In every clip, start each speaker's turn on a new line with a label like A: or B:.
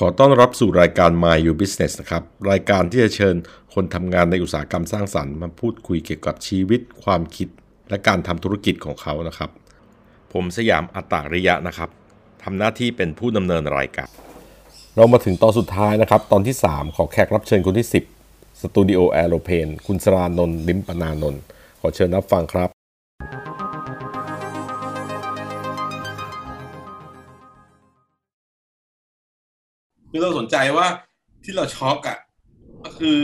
A: ขอต้อนรับสู่รายการ My You Business นะครับ รายการที่จะเชิญคนทำงานในอุตสาหกรรมสร้างสรรค์มาพูดคุยเกี่ยวกับชีวิต ความคิด และการทำธุรกิจของเขานะครับ ผมสยามอัตตาริยะนะครับทำหน้าที่เป็นผู้ดำเนินรายการ เรามาถึงตอนสุดท้ายนะครับ ตอนที่ 3 ขอแขกรับเชิญคนที่ 10สตูดิโอแอโรเพนคุณสรานนท์ลิมปนานนท์ขอเชิญรับฟังครับ
B: คือเราสนใจว่าที่เราช็อกอะก็คือ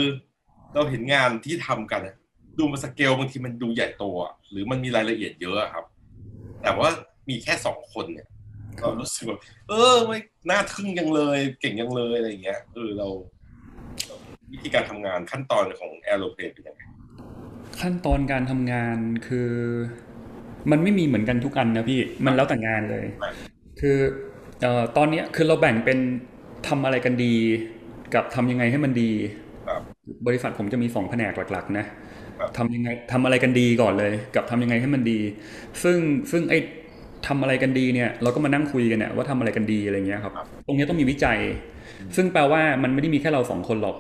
B: เราเห็นงานที่ทำกันอะดูมาสเกลบางทีมันดูใหญ่โตอะหรือมันมีรายละเอียดเยอะอะครับ แต่ว่ามีแค่สองคนเนี่ยเรารู้สึกแบบเออแม่งน่าทึ่งจังเลย เก่งจังเลยอะไรอย่างเงี้ยเออเรา วิธีการทำงานขั้นตอนของ Aeroplane เป็นยังไง
C: ขั้นตอนการทำงานคือ มันไม่มีเหมือนกันทุกอันนะพี่มันแล้วแต่งานเลย คือเอ่อตอนเนี้ยคือเราแบ่งเป็น ทำอะไรกันดี กับทำยังไงให้มันดี
B: ครับ
C: บริษัทผมจะมีสองแผนกหลัก ๆ นะครับทำยังไงทำอะไรกันดีก่อนเลย กับทำยังไงให้มันดี ซึ่งซึ่งไอ้ทำอะไรกันดีเนี่ยเราก็มานั่งคุยกันเนี่ยว่าทำอะไรกันดีอะไรเงี้ยครับ ตรงเนี้ยต้องมีวิจัย ซึ่งแปลว่ามันไม่ได้มีแค่เราสองคนหรอก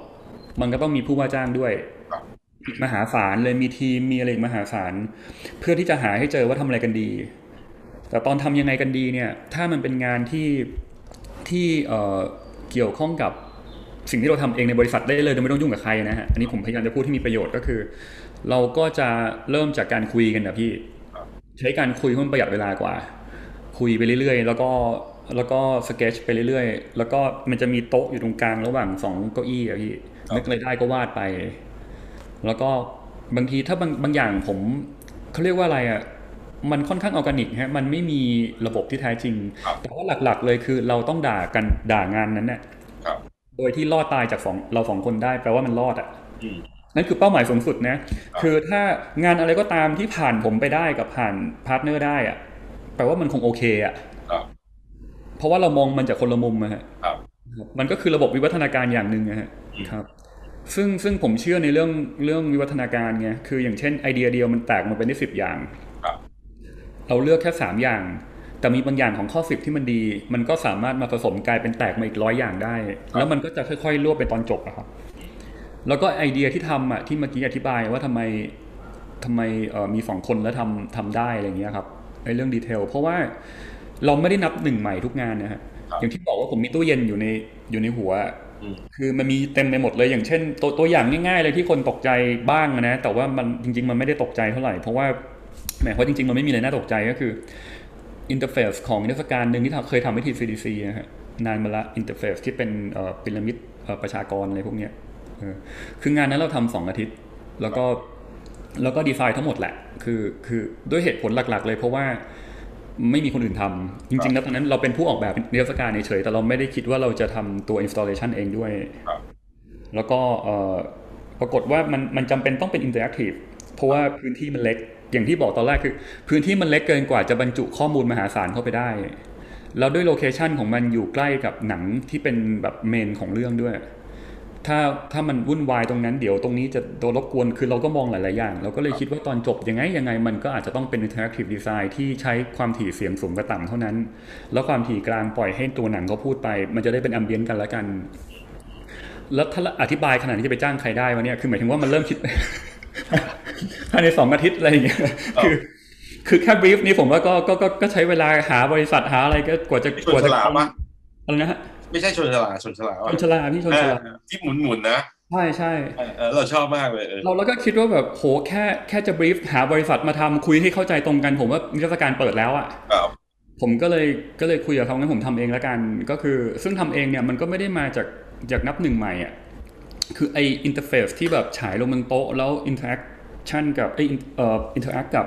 C: มันก็ต้องมีผู้ว่าจ้างด้วย
B: ครับ
C: อีกมหาศาลเลยมีทีมมีอะไรอีกมหาศาลเพื่อที่จะหาให้เจอว่าทำอะไรกันดี แต่ตอนทำยังไงกันดีเนี่ย ถ้ามันเป็นงานที่ที่เอ่อ เกี่ยวข้องกับสิ่งที่เราทำเองในบริษัทได้เลยโดยไม่ต้องยุ่งกับใครนะฮะอันนี้ผมพยายามจะพูดที่มีประโยชน์ก็คือ เราก็จะเริ่มจากการคุยกันนะพี่ใช้การคุยให้มันประหยัดเวลากว่า คุยไปเรื่อยๆ แล้วก็แล้วก็สเก็ตไปเรื่อยๆ แล้วก็มันจะมีโต๊ะอยู่ตรงกลางระหว่างสองเก้าอี้อะพี่นึกอะไรได้ก็วาดไป แล้วก็บางทีถ้าบางบางอย่างผมเขาเรียกว่าอะไรอะ มันค่อนข้างออร์แกนิกฮะมันไม่มีระบบที่แท้จริง
B: ครับ
C: แต่ว่าหลักๆเลยคือเราต้องด่ากันด่างานนั้นเนี่ย
B: ครับ
C: โดยที่รอดตายจากสองเราสองคนได้แปลว่ามันรอดอะ
B: อืม
C: นั่นคือเป้าหมายสูงสุดนะคือถ้างานอะไรก็ตามที่ผ่านผมไปได้กับผ่าน partner ได้อะแปลว่ามันคงโอเคอะ
B: ครับ
C: เพราะว่าเรามองมันจากคนละมุมอะฮะ
B: ครับ
C: มันก็คือระบบวิวัฒนาการอย่างหนึ่งนะฮะ
B: อืม
C: ครับซึ่งซึ่งผมเชื่อในเรื่องเรื่องวิวัฒนาการไงคืออย่างเช่นไอเดียเดียวมันแตกมาเป็นได้สิบอย่าง
B: ครับ
C: เราเลือกแค่สามอย่าง แต่มีบางอย่างของข้อสิบที่มันดี มันก็สามารถมาผสมกลายเป็นแตกมาอีกร้อยอย่างได้ แล้วมันก็จะค่อยๆรวบไปตอนจบอะครับ แล้วก็ไอเดียที่ทำอะที่เมื่อกี้อธิบายว่าทำไมทำไมเอ่อมีสองคนแล้วทำทำได้อะไรเงี้ยครับไอเรื่องดีเทลเพราะว่าเราไม่ได้นับหนึ่งใหม่ทุกงานนะฮะ
B: ครับ
C: อย่างที่บอกว่าผมมีตู้เย็นอยู่ในอยู่ในหัว
B: อืม
C: คือมันมีเต็มไปหมดเลยอย่างเช่น ตัวตัวอย่างง่ายๆเลยที่คนตกใจบ้างนะแต่ว่ามันจริง ๆ มันไม่ได้ตกใจเท่าไหร่เพราะว่าแหมเพราะจริงๆ มันไม่มีอะไรน่าตกใจก็คือ interface ของนิทรรศการหนึ่งที่เคยทำให้ TCDC นะฮะนานมาละ interface ที่เป็นพีระมิดประชากรอะไรพวกเนี้ยคืองานนั้นเราทำสองอาทิตย์ แล้วก็แล้วก็ดีไซน์ทั้งหมดแหละ คือคือด้วยเหตุผลหลักๆ เลยเพราะว่าไม่มีคนอื่นทำจริงๆ แล้วตอนนั้นเราเป็นผู้ออกแบบนิทรรศการเฉยๆแต่เราไม่ได้คิดว่าเราจะทำตัว installation เองด้วย แล้วก็ปรากฏว่ามันมันจำเป็นต้องเป็นอินเ r อร์แอคทีฟเพราะว่าพื้นที่มันเล็ก อย่างที่บอกตอนแรกคือ พื้นที่มันเล็กเกินกว่าจะบรรจุข้อมูลมหาศาลเข้าไปได้ แล้วด้วย location ของมันอยู่ใกล้กับผนังที่เป็นแบบ main ของเรื่องด้วย ถ้าถ้ามันวุ่นวายตรงนั้นเดี๋ยวตรงนี้จะโดนรบกวนคือเราก็มองหลาย ๆ อย่าง เราก็เลยคิดว่าตอนจบยังไงยังไงมันก็อาจจะต้องเป็น interactive design ที่ใช้ความถี่เสียงสูงกับต่ำเท่านั้น แล้วความถี่กลางปล่อยให้ตัวหนังเขาพูดไป มันจะได้เป็น ambient กันล้วกัน แล้วถ้าอธิบายขนาดนี้จะไปจ้างใครได้วะเนี่ยคือหมายถึงว่ามันเริ่มคิด ภายในสองอาทิตย์อะไรอย่างเงี้ยคือคือแค่บรีฟนี้ผมว่าก็ก็ก็ก็ใช้เวลาหาบริษัทหาอะไรก็กว่าจะ
B: ชน
C: กว่า
B: ฉ
C: จะ
B: ลาปะ
C: อะไรนะฮะ
B: ไม่ใช่ชนชราชนชรา
C: ช
B: วะ
C: นชลาพี่ชนชรา
B: เออที่หมุนหมุนๆนะ
C: ใช่ใช่
B: เออเออเราชอบมากเลยเออ
C: เราแล้วก็คิดว่าแบบโหแค่แค่จะ brief หาบริษัทมาทำคุยให้เข้าใจตรงกัน ผมว่านิทรรศการเปิดแล้วอะ
B: ครับ
C: ผมก็เลยก็เลยคุยกับเขางั้นผมทำเองแล้วกัน ก็คือ ซึ่งทำเองเนี่ยมันก็ไม่ได้มาจากจากนับหนึ่งใหม่อะคือไอ interface ที่แบบฉายลงบนโต๊ะแล้ว interaction กับเอ่อ interact กับ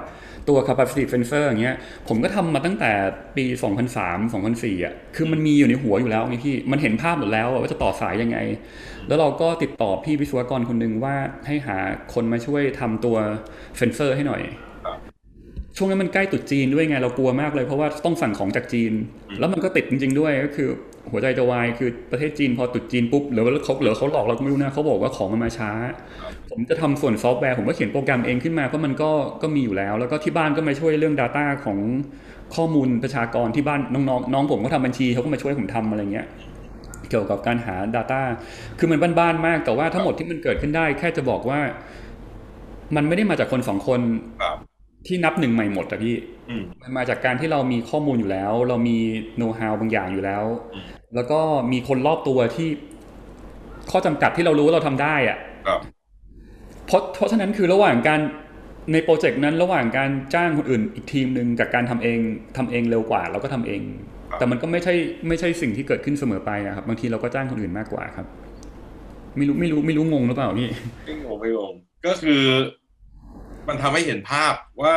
C: ตัว capacity sensor อย่างเงี้ย ผมก็ทำมาตั้งแต่ปี 2003 2004อะ คือมันมีอยู่ในหัวอยู่แล้วไงพี่ มันเห็นภาพหมดแล้วว่าจะต่อสายยังไง แล้วเราก็ติดต่อพี่วิศวกรคนหนึ่งว่าให้หาคนมาช่วยทำตัวเซนเซอร์ให้หน่อย ช่วงนั้นมันใกล้ตรุษจีนด้วยไง เรากลัวมากเลยเพราะว่าต้องสั่งของจากจีน แล้วมันก็ติดจริง ๆ ด้วยก็คือหัวใจจะวายคือประเทศจีนพอตรุษจีนปุ๊บหรือว่าเขาหรือเขาหลอกเราก็ไม่รู้นะเขาบอกว่าของมันมาช้า ผมจะทำส่วนซอฟต์แวร์ผมก็เขียนโปรแกรมเองขึ้นมาเพราะมันก็ก็มีอยู่แล้ว แล้วก็ที่บ้านก็มาช่วยเรื่อง Data ของข้อมูลประชากรที่บ้านน้องๆน้องผมก็ทำบัญชีเขาก็มาช่วยผมทำอะไรเงี้ยกี่ยวกับการหา Data คือมันบ้านๆมากแต่ว่าทั้งหมดที่มันเกิดขึ้นได้ แค่จะบอกว่า มันไม่ได้มาจากคนสองคน
B: ครับ
C: ที่นับหนึ่งใหม่หมดอะพี่
B: อืม
C: มันมาจากการที่เรามีข้อมูลอยู่แล้ว เรามีโน้ตฮาวบางอย่างอยู่แล้ว
B: อืม
C: แล้วก็มีคนรอบตัวที่ข้อจำกัดที่เรารู้ว่าเราทำได้อะ
B: ครับ
C: เพราะเพราะฉะนั้นคือระหว่างการในโปรเจกต์นั้นระหว่างการจ้างคนอื่นอีกทีมหนึ่งกับการทำเองทำเองเร็วกว่าเราก็ทำเอง
B: ครับ
C: แต่มันก็ไม่ใช่ไม่ใช่สิ่งที่เกิดขึ้นเสมอไปอะครับบางทีเราก็จ้างคนอื่นมากกว่าครับ ไม่รู้ไม่รู้ไม่รู้งงหรือเปล่าพี่
B: ไม่งงไม่งงก็คือ มันทำให้เห็นภาพว่า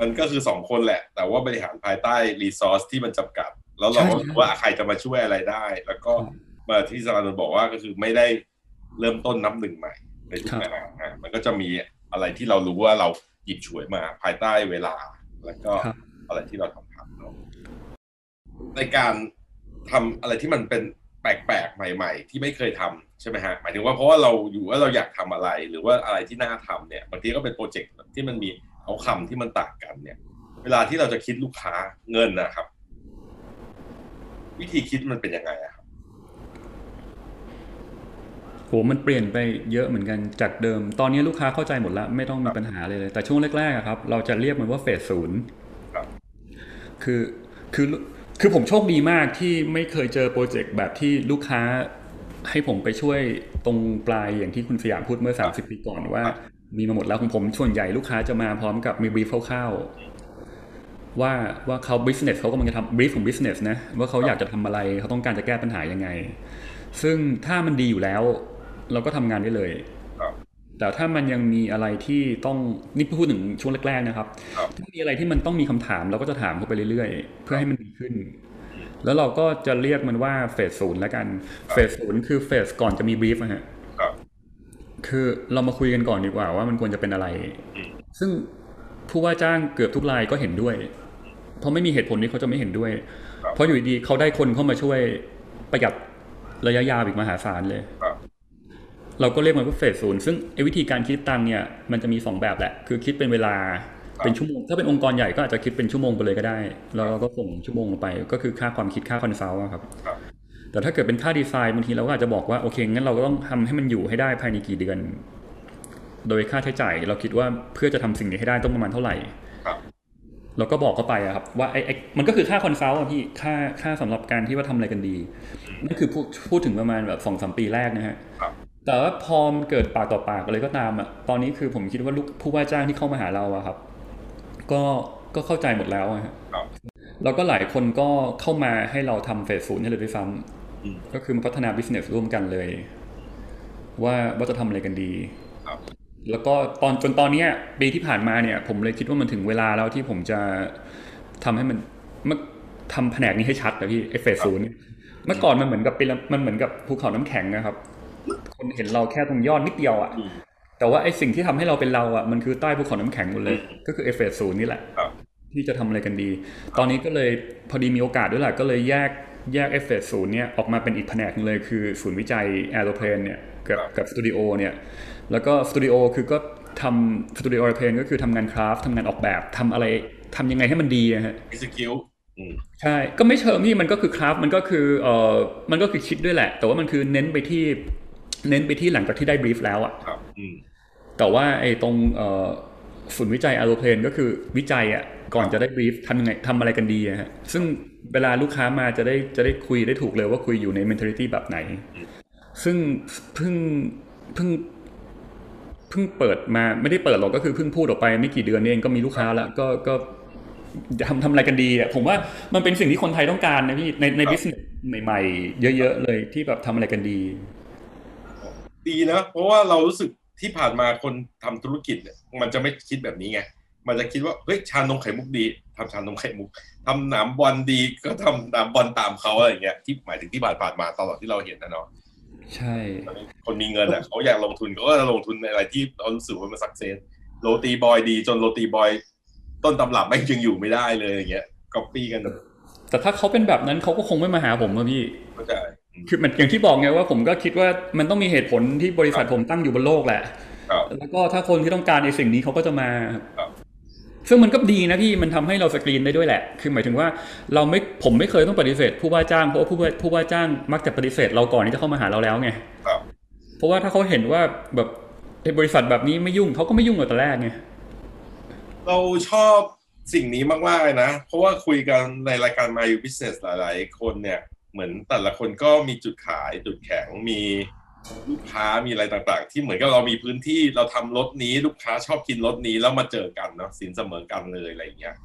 B: มันก็คือสองคนแหละ แต่ว่าบริหารภายใต้รีซอสที่มันจำกัด แล้วเราก็
C: ใช่
B: รู้ว่าใครจะมาช่วยอะไรได้ แล้วก็
C: ครับ
B: มาที่สารนนท์บอกว่าก็คือไม่ได้เริ่มต้นนับหนึ่งใหม่ ในทุก
C: ครับ
B: งานอะมันก็จะมีอะไรที่เรารู้ว่าเราหยิบฉวยมาภายใต้เวลา แล้วก็
C: ครับ
B: อะไรที่เราทำทำเนาะในการทำอะไรที่มันเป็นแปลกๆใหม่ ๆ ที่ไม่เคยทำใช่ไหมฮะหมายถึงว่าเพราะว่าเราอยู่ว่าเราอยากทำอะไร หรือว่าอะไรที่น่าทำเนี่ยบางทีก็เป็นโปรเจกต์ที่มันมีเอาคำที่มันต่างกันเนี่ย เวลาที่เราจะคิดลูกค้าเงินนะครับ วิธีคิดมันเป็นยังไงอะครับ
C: โหมันเปลี่ยนไปเยอะเหมือนกันจากเดิม ตอนนี้ลูกค้าเข้าใจหมดแล้ว ไม่ต้องมีปัญหาเลยเลย แต่ช่วงแรกๆครับ เราจะเรียกมันว่าเฟสศูนย์
B: ครับ
C: คือคือคือผมโชคดีมากที่ไม่เคยเจอโปรเจกต์แบบที่ลูกค้าให้ผมไปช่วยตรงปลายอย่างที่คุณสยามพูดเมื่อ 30 ปีก่อนว่า มีมาหมดแล้วของผมส่วนใหญ่ลูกค้าจะมาพร้อมกับมีบรีฟคร่าวๆว่าว่าเขา business เขากำลังจะทำ brief ของ business นะว่าเขาอยากจะทำอะไรเขาต้องการจะแก้ปัญหายังไง ซึ่งถ้ามันดีอยู่แล้ว เราก็ทำงานได้เลย
B: ครับ
C: แต่ถ้ามันยังมีอะไรที่ต้องนี่พูดถึงช่วงแรกๆนะครับ
B: ครับ
C: ถ้ามีอะไรที่มันต้องมีคำถามเราก็จะถามเขาไปเรื่อยๆ เพื่อให้มันดีขึ้น แล้วเราก็จะเรียกมันว่าเฟสศูนย์แล้วกันเฟสศูนย์คือเฟสก่อนจะมีบรีฟนะฮะ
B: ครับ
C: คือเรามาคุยกันก่อนดีกว่าว่ามันควรจะเป็นอะไร
B: อืม
C: ซึ่งผู้ว่าจ้างเกือบทุกรายก็เห็นด้วย เพราะไม่มีเหตุผลที่เขาจะไม่เห็นด้วย
B: ครับ
C: เพราะอยู่ดีๆเขาได้คนเข้ามาช่วยประหยัดระยะยาวอีกมหาศาลเลย
B: ครับ
C: เราก็เรียกมันว่าเฟสศูนย์ซึ่งไอ้วิธีการคิดตังค์เนี่ยมันจะมีสองแบบแหละ คือคิดเป็นเวลา
B: ครับ
C: เป็นชั่วโมง ถ้าเป็นองค์กรใหญ่ก็อาจจะคิดเป็นชั่วโมงไปเลยก็ได้ แล้วเราก็ส่งชั่วโมงลงไป ก็คือค่าความคิดค่าคอนซัลท์อะครับ
B: ครับ
C: แต่ถ้าเกิดเป็นค่าดีไซน์บางทีเราก็อาจจะบอกว่าโอเคงั้นเราก็ต้องทำให้มันอยู่ให้ได้ภายในกี่เดือน โดยค่าใช้จ่ายเราคิดว่าเพื่อจะทำสิ่งนี้ให้ได้ต้องประมาณเท่าไหร่
B: ครับ
C: เราก็บอกเข้าไปอะครับว่าไอ้ไอ้มันก็คือค่าคอนซัลท์อะพี่ค่าค่าสำหรับการที่ว่าทำอะไรกันดีนั่นคือพูดพูดถึงประมาณแบบสองสามปีแรกนะฮะ
B: ครับ
C: แต่ว่าพอมนเกิดปากต่อปากอะไรก็ตามอะตอนนี้คือผมคิดว่าลูกผู้ว่าจ้างที่เข้ามาหาเราอะครับ ก็ก็เข้าใจหมดแล้วอะฮะ
B: ครับ
C: แล้วก็หลายคนก็เข้ามาให้เราทำ phase ศูนย์ให้เลยด้วยซ้ำ
B: อืม
C: ก็คือมาพัฒนา business ร่วมกันเลย ว่าว่าจะทำอะไรกันดี
B: ครับ
C: แล้วก็ตอนจนตอนเนี้ยปีที่ผ่านมาเนี่ย ผมเลยคิดว่ามันถึงเวลาแล้วที่ผมจะทำให้มันเมื่อทำแผนกนี้ให้ชัดนะพี่ไอ้ phase ศูนย์เนี่ยเมื่อก่อนมันเหมือนกับเป็นมันเหมือนกับภูเขาน้ำแข็งนะครับ คนเห็นเราแค่ตรงยอดนิดเดียวอะ
B: อืม
C: แต่ว่าไอ้สิ่งที่ทำให้เราเป็นเราอะมันคือใต้ภูเขาน้ำแข็งหมดเลย
B: อืม
C: ก็คือไอ้ phase ศูนย์นี่แหละ
B: ครับ
C: ที่จะทำอะไรกันดี ตอนนี้ก็เลยพอดีมีโอกาสด้วยแหละก็เลยแยกแยกไอ้ phase ศูนย์เนี่ยออกมาเป็นอีกแผนกหนึ่งเลยคือศูนย์วิจัย Aeroplane เนี่ยกับกับสตูดิโอเนี่ยแล้วก็สตูดิโอคือก็ทำ studio Aeroplane ก็คือทำงาน craft ทำงานออกแบบทำอะไรทำยังไงให้มันดีอะฮะ
B: มี skill อืม
C: ใช่ ก็ไม่เชิงนี่มันก็คือ craft มันก็คือเอ่อมันก็คือคิดด้วยแหละ แต่ว่ามันคือเน้นไปที่ เน้นไปที่หลังจากที่ได้ brief แล้วอะ
B: ครับอืม
C: แต่ว่าไอ้ตรงเอ่อศูนย์วิจัย a อ r o p l a n ก็คือวิจัยอะก่อนจะได้บรีฟทำยังไงทำอะไรกันดีอะฮะซึ่งเวลาลูกค้ามาจะได้จะได้คุยได้ถูกเลยว่าคุยอยู่ใน mentality แบบไหน ซึ่งเพิ่งเพิ่งเพิ่งเปิดมาไม่ได้เปิดหรอกก็คือเพิ่งพูดออกไปไม่กี่เดือนนี่เองก็มีลูกค้าแล้วก็ก็ทำทำอะไรกันดีอะผมว่ามันเป็นสิ่งที่คนไทยต้องการนะพี่ในใน
B: ครับ
C: business ใหม่ ๆ เยอะ ๆ เลยที่แบบทำอะไรกันดี
B: ดีนะ เพราะว่าเรารู้สึกที่ผ่านมาคนทำธุรกิจเนี่ยมันจะไม่คิดแบบนี้ไง มันจะคิดว่าเฮ้ยชานมไข่มุกดีทำชานมไข่มุกทำสนามบอลดีก็ทำสนามบอลตามเขาอะไรอย่างเงี้ยที่หมายถึงที่ผ่านผ่านๆมาตลอดที่เราเห็นนะเนาะ
C: ใช่
B: คนมีเงินอะเขาอยากลงทุนเขาก็จะลงทุนในอะไรที่เรารู้สึกว่ามัน success โรตีบอยดี จนโรตีบอยต้นตำรับแม่งยังอยู่ไม่ได้เลยอย่างเงี้ยก๊อปปี้กัน
C: แต่ถ้าเขาเป็นแบบนั้นเขาก็คงไม่มาหาผมอะพี่
B: เข้าใจอืม
C: คือมันอย่างที่บอกไงว่าผมก็คิดว่ามันต้องมีเหตุผลที่บริษัทผมตั้งอยู่บนโลกแหละ
B: ครับ
C: แล้วก็ถ้าคนที่ต้องการในสิ่งนี้เขาก็จะมา
B: ครับ
C: ซึ่งมันก็ดีนะพี่มันทำให้เราสกรีนได้ด้วยแหละ คือหมายถึงว่าเราไม่ผมไม่เคยต้องปฏิเสธ ผู้ว่าจ้างเพราะว่าผู้ว่าผู้ว่าจ้างมักจะปฏิเสธเราก่อนที่จะเข้ามาหาเราแล้วไง
B: ครับ
C: เพราะว่าถ้าเขาเห็นว่าแบบไอ้บริษัทแบบนี้ไม่ยุ่งเขาก็ไม่ยุ่งกับแต่แรกไง
B: เราชอบสิ่งนี้มากๆเลยนะ เพราะว่าคุยกันในรายการ My You Business หลาย ๆ คนเนี่ย เหมือนแต่ละคนก็มีจุดขายจุดแข็งมีลูกค้ามีอะไรต่างๆ ที่เหมือนกับเรามีพื้นที่เราทำรถนี้ลูกค้าชอบกินรถนี้แล้วมาเจอกันเนาะสินเสมอกันเลยอะไรอย่างเงี้ย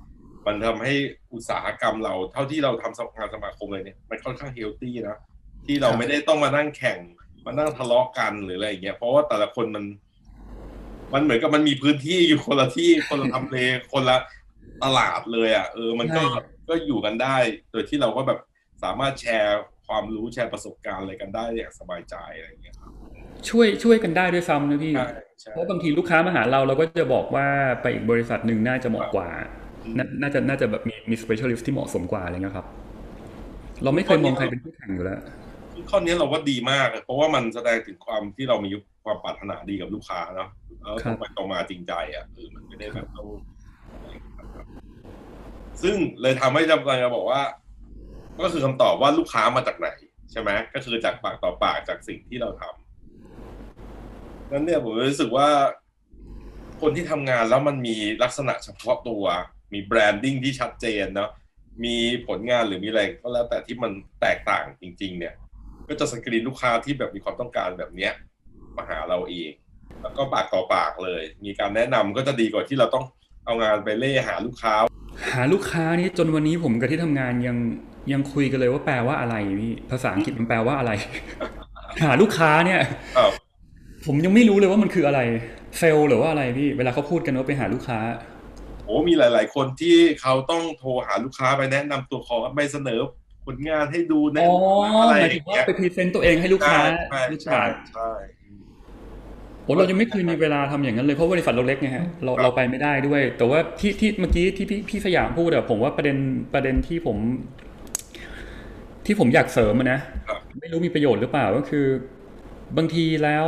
B: มันทำให้อุตสาหกรรมเราเท่าที่เราทำสงานสมาคมเลยเนี่ยมันค่อนข้างเฮลตี้นะที่เรา
C: ครับ
B: ไม่ได้ต้องมานั่งแข่งมานั่งทะเลาะกันหรืออะไรอย่างเงี้ยเพราะว่าแต่ละคนมัน มันเหมือนกับมันมีพื้นที่อยู่คนละที่คนละทำเลคนละตลาดเลยอะเออ มันก็
C: ใช่
B: ก็อยู่กันได้ โดยที่เราก็แบบ สามารถแชร์ความรู้แชร์ประสบการณ์อะไรกันได้อย่างสบายใจอะไรอย่างเงี้ยครับ
C: ช่วยช่วยกันได้ด้วยซ้ำนะพี่
B: ใช่ใช่
C: เพราะบางทีลูกค้ามาหาเราเราก็จะบอกว่าไปอีกบริษัทหนึ่งน่าจะเหมาะกว่านาน่าจะน่าจะแบบมีมี specialist ที่เหมาะสมกว่าอะไรเงี้ยครับ เราไม่เคยมองใครเป็นคู่แข่งอยู่แล้ว
B: ข้อนี้เราว่าดีมาก เพราะว่ามันแสดงถึงความที่เรามีความปรารถนาดีกับลูกค้าเนาะแล้ว
C: ครั
B: ตร
C: บ
B: งไปตรงมาจริงใจอะเออมันไม่ได้แบบต้องซึ่งเลยทำให้จำเป็นจะบอกว่า ก็คือคำตอบว่าลูกค้ามาจากไหน ใช่ไหมก็คือจากปากต่อปากจากสิ่งที่เราทำนั้นเนี่ยผมรู้สึกว่า คนที่ทำงานแล้วมันมีลักษณะเฉพาะตัว มีแบรนดิ้งที่ชัดเจนเนาะมีผลงานหรือมีอะไรก็แล้วแต่ที่มันแตกต่างจริง ๆ เนี่ย ก็จะสกรีนลูกค้าที่แบบมีความต้องการแบบเนี้ยมาหาเราเอง แล้วก็ปากต่อปากเลย มีการแนะนำก็จะดีกว่าที่เราต้องเอางานไปเล่หาลูกค้า
C: หาลูกค้านี่จนวันนี้ผมกับที่ทำงานยัง ยังคุยกันเลยว่าแปลว่าอะไรพี่ภาษาอังกฤษมันแปลว่าอะไร หาลูกค้าเนี่ย
B: อ้าว
C: ผมยังไม่รู้เลยว่ามันคืออะไรเซลล์หรือว่าอะไรพี่ เวลาเขาพูดกันว่าไปหาลูกค้า
B: โอ้มีหลาย ๆ คนที่เขาต้องโทรหาลูกค้าไปแนะนำตัวขอไปเสนอผลงานให้ดูแนะ
C: อ๋อนำ
B: อะไร
C: ห
B: อ
C: มายถึ
B: ย่างง
C: ว่า
B: เงี้ย
C: ไปพรีเซนต์ตัวเองให้ลูกค้า
B: ใช่
C: รู้
B: ใช่
C: จัก
B: ใช่
C: โอ้เรายังไม่เคยมีเวลาทำอย่างนั้นเลยเพราะบริษัทเราเล็กไงฮะเรา
B: ครับ
C: เราไปไม่ได้ด้วย แต่ว่าที่ที่เมื่อกี้ที่พี่พี่สยามพูดอะผมว่าประเด็นประเด็นที่ผม ที่ผมอยากเสริมอะนะ
B: ครับ
C: ไม่รู้มีประโยชน์หรือเปล่าก็คือ บางทีแล้ว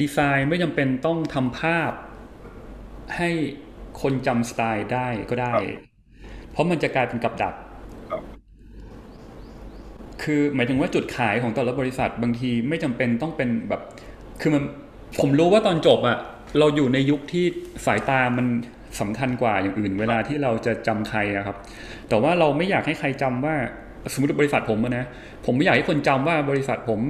C: ดีไซน์ไม่จำเป็นต้องทำภาพให้คนจำสไตล์ได้ก็ได้ เพราะมันจะกลายเป็นกับดัก
B: ครับ
C: คือหมายถึงว่าจุดขายของแต่ละบริษัทบางทีไม่จำเป็นต้องเป็นแบบ คือมันผมรู้ว่าตอนจบอะเราอยู่ในยุคที่สายตามันสำคัญกว่าอย่างอื่น เวลาที่เราจะจำใครอะครับ แต่ว่าเราไม่อยากให้ใครจำว่า สมมติบริษัทผมอะนะ ผมไม่อยากให้คนจำว่าบริษัทผม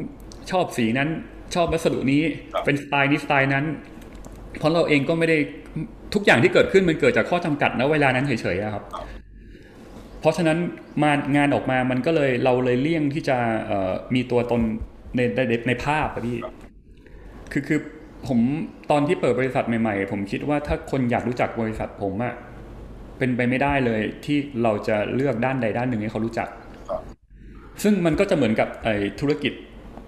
C: ชอบสีนั้น ชอบวัสดุนี้
B: ครับ
C: เป็นสไตล์นี้สไตล์นั้น เพราะเราเองก็ไม่ได้ทุกอย่างที่เกิดขึ้นมันเกิดจากข้อจำกัดณเวลานั้นเฉยๆอะครับ เพราะฉะนั้นมางานออกมามันก็เลยเราเลยเลี่ยงที่จะเอ่อมีตัวตนในในในในภาพอะพี่คือคือผมตอนที่เปิดบริษัทใหม่ๆ ผมคิดว่าถ้าคนอยากรู้จักบริษัทผมอะเป็นไปไม่ได้เลยที่เราจะเลือกด้านใดด้านหนึ่งให้เขารู้จัก
B: ครับ
C: ซึ่งมันก็จะเหมือนกับไอ้ธุรกิจ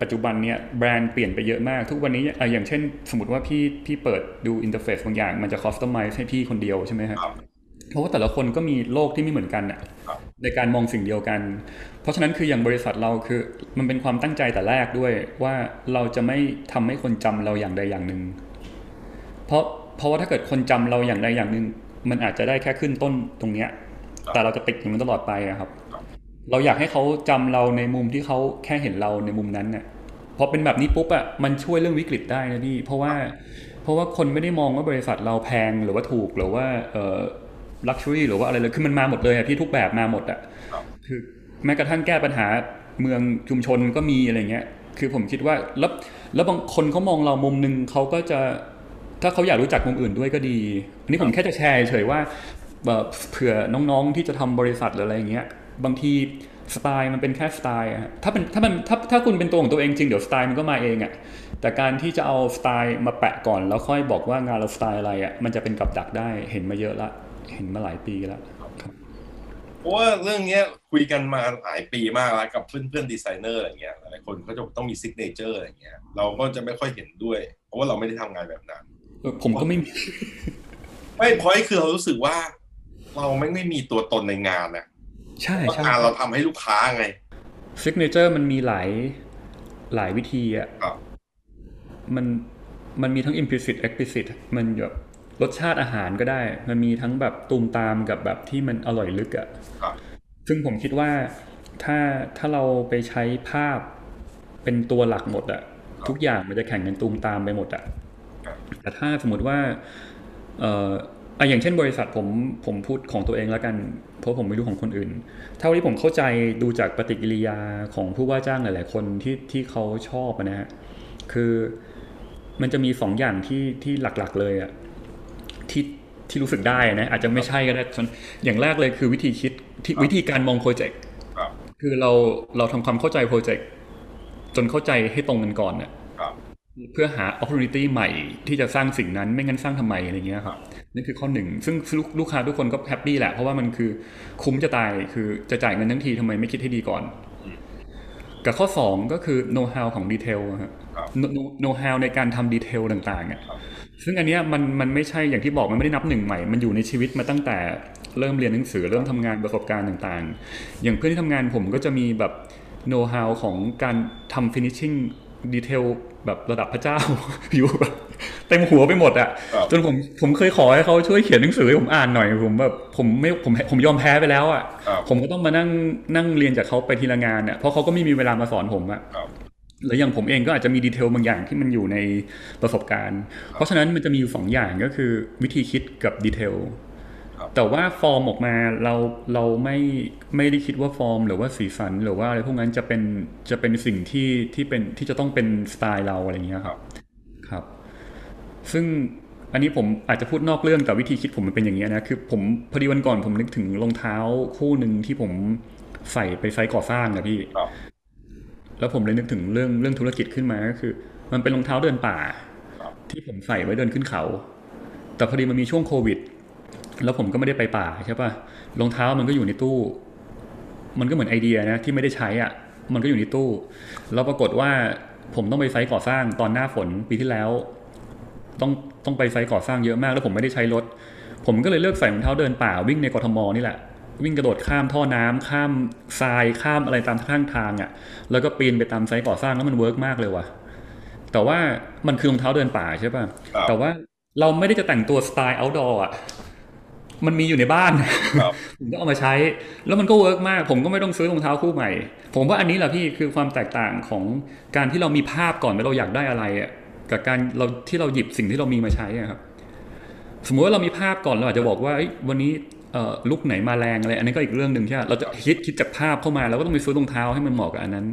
C: ปัจจุบันเนี่ยแบรนด์เปลี่ยนไปเยอะมาก ทุกวันนี้เอ่ออย่างเช่น สมมติว่าพี่พี่เปิดดู interface บางอย่าง มันจะ customize ให้พี่คนเดียวใช่ไหมฮะ
B: ครับ
C: เพราะว่าแต่ละคนก็มีโลกที่ไม่เหมือนกันอะ
B: ครับ
C: ในการมองสิ่งเดียวกัน เพราะฉะนั้นคืออย่างบริษัทเราคือมันเป็นความตั้งใจแต่แรกด้วยว่าเราจะไม่ทำให้คนจำเราอย่างใดอย่างหนึ่ง เพราะเพราะว่าถ้าเกิดคนจำเราอย่างใดอย่างหนึ่งมันอาจจะได้แค่ขึ้นต้นตรงเนี้ย แต่เราจะติดอย่างนั้นตลอดไปอะครับ เราอยากให้เขาจำเราในมุมที่เขาแค่เห็นเราในมุมนั้นน่ะพอเป็นแบบนี้ปุ๊บอะมันช่วยเรื่องวิกฤตได้นะพี่เพราะว่าเพราะว่าคนไม่ได้มองว่าบริษัทเราแพงหรือว่าถูกหรือว่าเออ luxury หรือว่าอะไรเลยคือมันมาหมดเลยอะพี่ทุกแบบมาหมดอะ
B: คื
C: อแม้กระทั่งแก้ปัญหาเมืองชุมชนก็มีอะไรเงี้ย คือผมคิดว่าแล้วแล้วบางคนเขามองเรามุมหนึ่งเขาก็จะถ้าเขาอยากรู้จักมุมอื่นด้วยก็ดี อันนี้ผมแค่จะแชร์เฉยว่าแบบเผื่อน้องๆที่จะทำบริษัทหรืออะไรเงี้ย บางทีสไตล์มันเป็นแค่สไตล์อะฮะถ้าเป็นถ้ามันถ้าถ้าคุณเป็นตัวของตัวเองจริงเดี๋ยวสไตล์มันก็มาเองอะแต่การที่จะเอาสไตล์มาแปะก่อน แล้วค่อยบอกว่างานเราสไตล์อะไรอะมันจะเป็นกับดักได้เห็นมาเยอะละ เห็นมาหลายปีแล้ว
B: เพราะว่าเรื่องเนี้ยคุยกันมาหลายปีมากแล้วกับเพื่อนเพื่อนๆดีไซเนอร์อะไรเงี้ยหลายๆคนเขาจะต้องมี signature อะไรเงี้ยเราก็จะไม่ค่อยเห็นด้วย เพราะว่าเราไม่ได้ทำงานแบบนั้น
C: เออผมก็ไม่มี
B: ไม่พอยคือเรารู้สึกว่า เราไม่ไม่มีตัวตนในงานนะ
C: ใช่
B: เพราะ
C: ใช่
B: งานเราทำให้ลูกค้าไง
C: ซิกเนเจอร์มันมีหลายหลายวิธีอะ
B: ครับ
C: มันมันมีทั้ง implicit explicit มันแบบรสชาติอาหารก็ได้ มันมีทั้งแบบตูมตามกับแบบที่มันอร่อยลึกอะ
B: ครับ
C: ซึ่งผมคิดว่าถ้าถ้าเราไปใช้ภาพเป็นตัวหลักหมดอะทุกอย่างมันจะแข่งกันตูมตามไปหมดอะ
B: ครับ
C: แต่ถ้าสมมติว่าเอ่ออะอย่างเช่นบริษัทผมผมพูดของตัวเองแล้วกัน เพราะผมไม่รู้ของคนอื่น เท่าที่ผมเข้าใจดูจากปฏิกิริยาของผู้ว่าจ้างหลาย ๆ คนที่ที่เขาชอบอะนะฮะคือมันจะมีสองอย่างที่ที่หลักๆ เลยอะที่ที่รู้สึกได้นะอาจจะไม่ใช่ก็ได้ส่วนอย่างแรกเลยคือวิธีคิดที่วิธีการมองโปรเจกต์
B: ครับ
C: คือเราเราทำความเข้าใจโปรเจกต์จนเข้าใจให้ตรงกันก่อนเนี่ย
B: ครับ
C: เพื่อหา opportunity ใหม่ที่จะสร้างสิ่งนั้นไม่งั้นสร้างทำไมอะไรเงี้ยครับ นั่นคือข้อหนึ่งซึ่งลูกลูกค้าทุกคนก็แฮปปี้แหละ เพราะว่ามันคือคุ้มจะตายคือจะจ่ายเงินทั้งทีทำไมไม่คิดให้ดีก่อน กับข้อสองก็คือ know how ของ detail ครับ
B: ครับ
C: know know how ในการทำ detail ต่างๆอะ
B: ครับ
C: ซึ่งอันเนี้ยมันมันไม่ใช่อย่างที่บอกมันไม่ได้นับหนึ่งใหม่ มันอยู่ในชีวิตมาตั้งแต่เริ่มเรียนหนังสือเริ่มทำงานประสบการณ์ต่างๆ อย่างเพื่อนที่ทำงานผมก็จะมีแบบ know how ของการทำ finishing detail แบบระดับพระเจ้าอยู่แบบเต็มหัวไปหมดอะ
B: ครับ
C: จนผมผมเคยขอให้เขาช่วยเขียนหนังสือให้ผมอ่านหน่อยผมแบบผมไม่ผมผมยอมแพ้ไปแล้วอะ
B: ครับ
C: ผมก็ต้องมานั่งนั่งเรียนจากเขาไปทีละงานอะเพราะเขาก็ไม่มีเวลามาสอนผมอะ
B: ครับ
C: หรืออย่างผมเองก็อาจจะมีดีเทลบางอย่างที่มันอยู่ในประสบการณ์ เพราะฉะนั้นมันจะมีอยู่สองอย่างก็คือวิธีคิดกับ detail
B: ครับ
C: แต่ว่าฟอร์มออกมาเราเราไม่ไม่ได้คิดว่าฟอร์ม หรือว่าสีสันหรือว่าอะไรพวกนั้นจะเป็นจะเป็นสิ่งที่ที่เป็นที่จะต้องเป็นสไตล์เราอะไรอย่างเงี้ยครับครับ ซึ่งอันนี้ผมอาจจะพูดนอกเรื่องแต่วิธีคิดผมมันเป็นอย่างเงี้ยนะคือผมพอดีวันก่อนผมนึกถึงรองเท้าคู่หนึ่งที่ผมใส่ไปไซต์ก่อสร้างอะพี่
B: ครับ
C: แล้วผมเลยนึกถึงเรื่องเรื่องธุรกิจขึ้นมาก็คือ มันเป็นรองเท้าเดินป่า
B: ครับ
C: ที่ผมใส่ไว้เดินขึ้นเขา แต่พอดีมันมีช่วงโควิด แล้วผมก็ไม่ได้ไปป่าใช่ปะรองเท้ามันก็อยู่ในตู้ มันก็เหมือนไอเดียนะที่ไม่ได้ใช้อะ มันก็อยู่ในตู้ แล้วปรากฏว่าผมต้องไปไซต์ก่อสร้างตอนหน้าฝนปีที่แล้ว ต้องต้องไปไซต์ก่อสร้างเยอะมาก แล้วผมไม่ได้ใช้รถ ผมก็เลยเลือกใส่รองเท้าเดินป่าวิ่งในกทมนี่แหละวิ่งกระโดดข้ามท่อน้ำข้ามทรายข้ามอะไรตามข้างทางอะ แล้วก็ปีนไปตามไซต์ก่อสร้างแล้วมัน work มากเลยว่ะ แต่ว่ามันคือรองเท้าเดินป่าใช่ป่ะ
B: ครับ
C: แต่ว่าเราไม่ได้จะแต่งตัวสไตล์ outdoor อะ มันมีอยู่ในบ้าน
B: ครับ
C: ผมก็เอามาใช้ แล้วมันก็ work มาก ผมก็ไม่ต้องซื้อรองเท้าคู่ใหม่ ผมว่าอันนี้แหละพี่คือความแตกต่างของการที่เรามีภาพก่อนว่าเราอยากได้อะไรอะกับการเราที่เราหยิบสิ่งที่เรามีมาใช้อะครับ สมมติว่าเรามีภาพก่อนเราอาจจะบอกว่าเอ้ยวันนี้เอ่อลุกไหนมาแรงอะไรอันนี้ก็อีกเรื่องหนึ่งใช่ไหมเราจะคิดคิดจากภาพเข้ามาเราก็ต้องไปซื้อรองเท้าให้มันเหมาะกับอันนั้น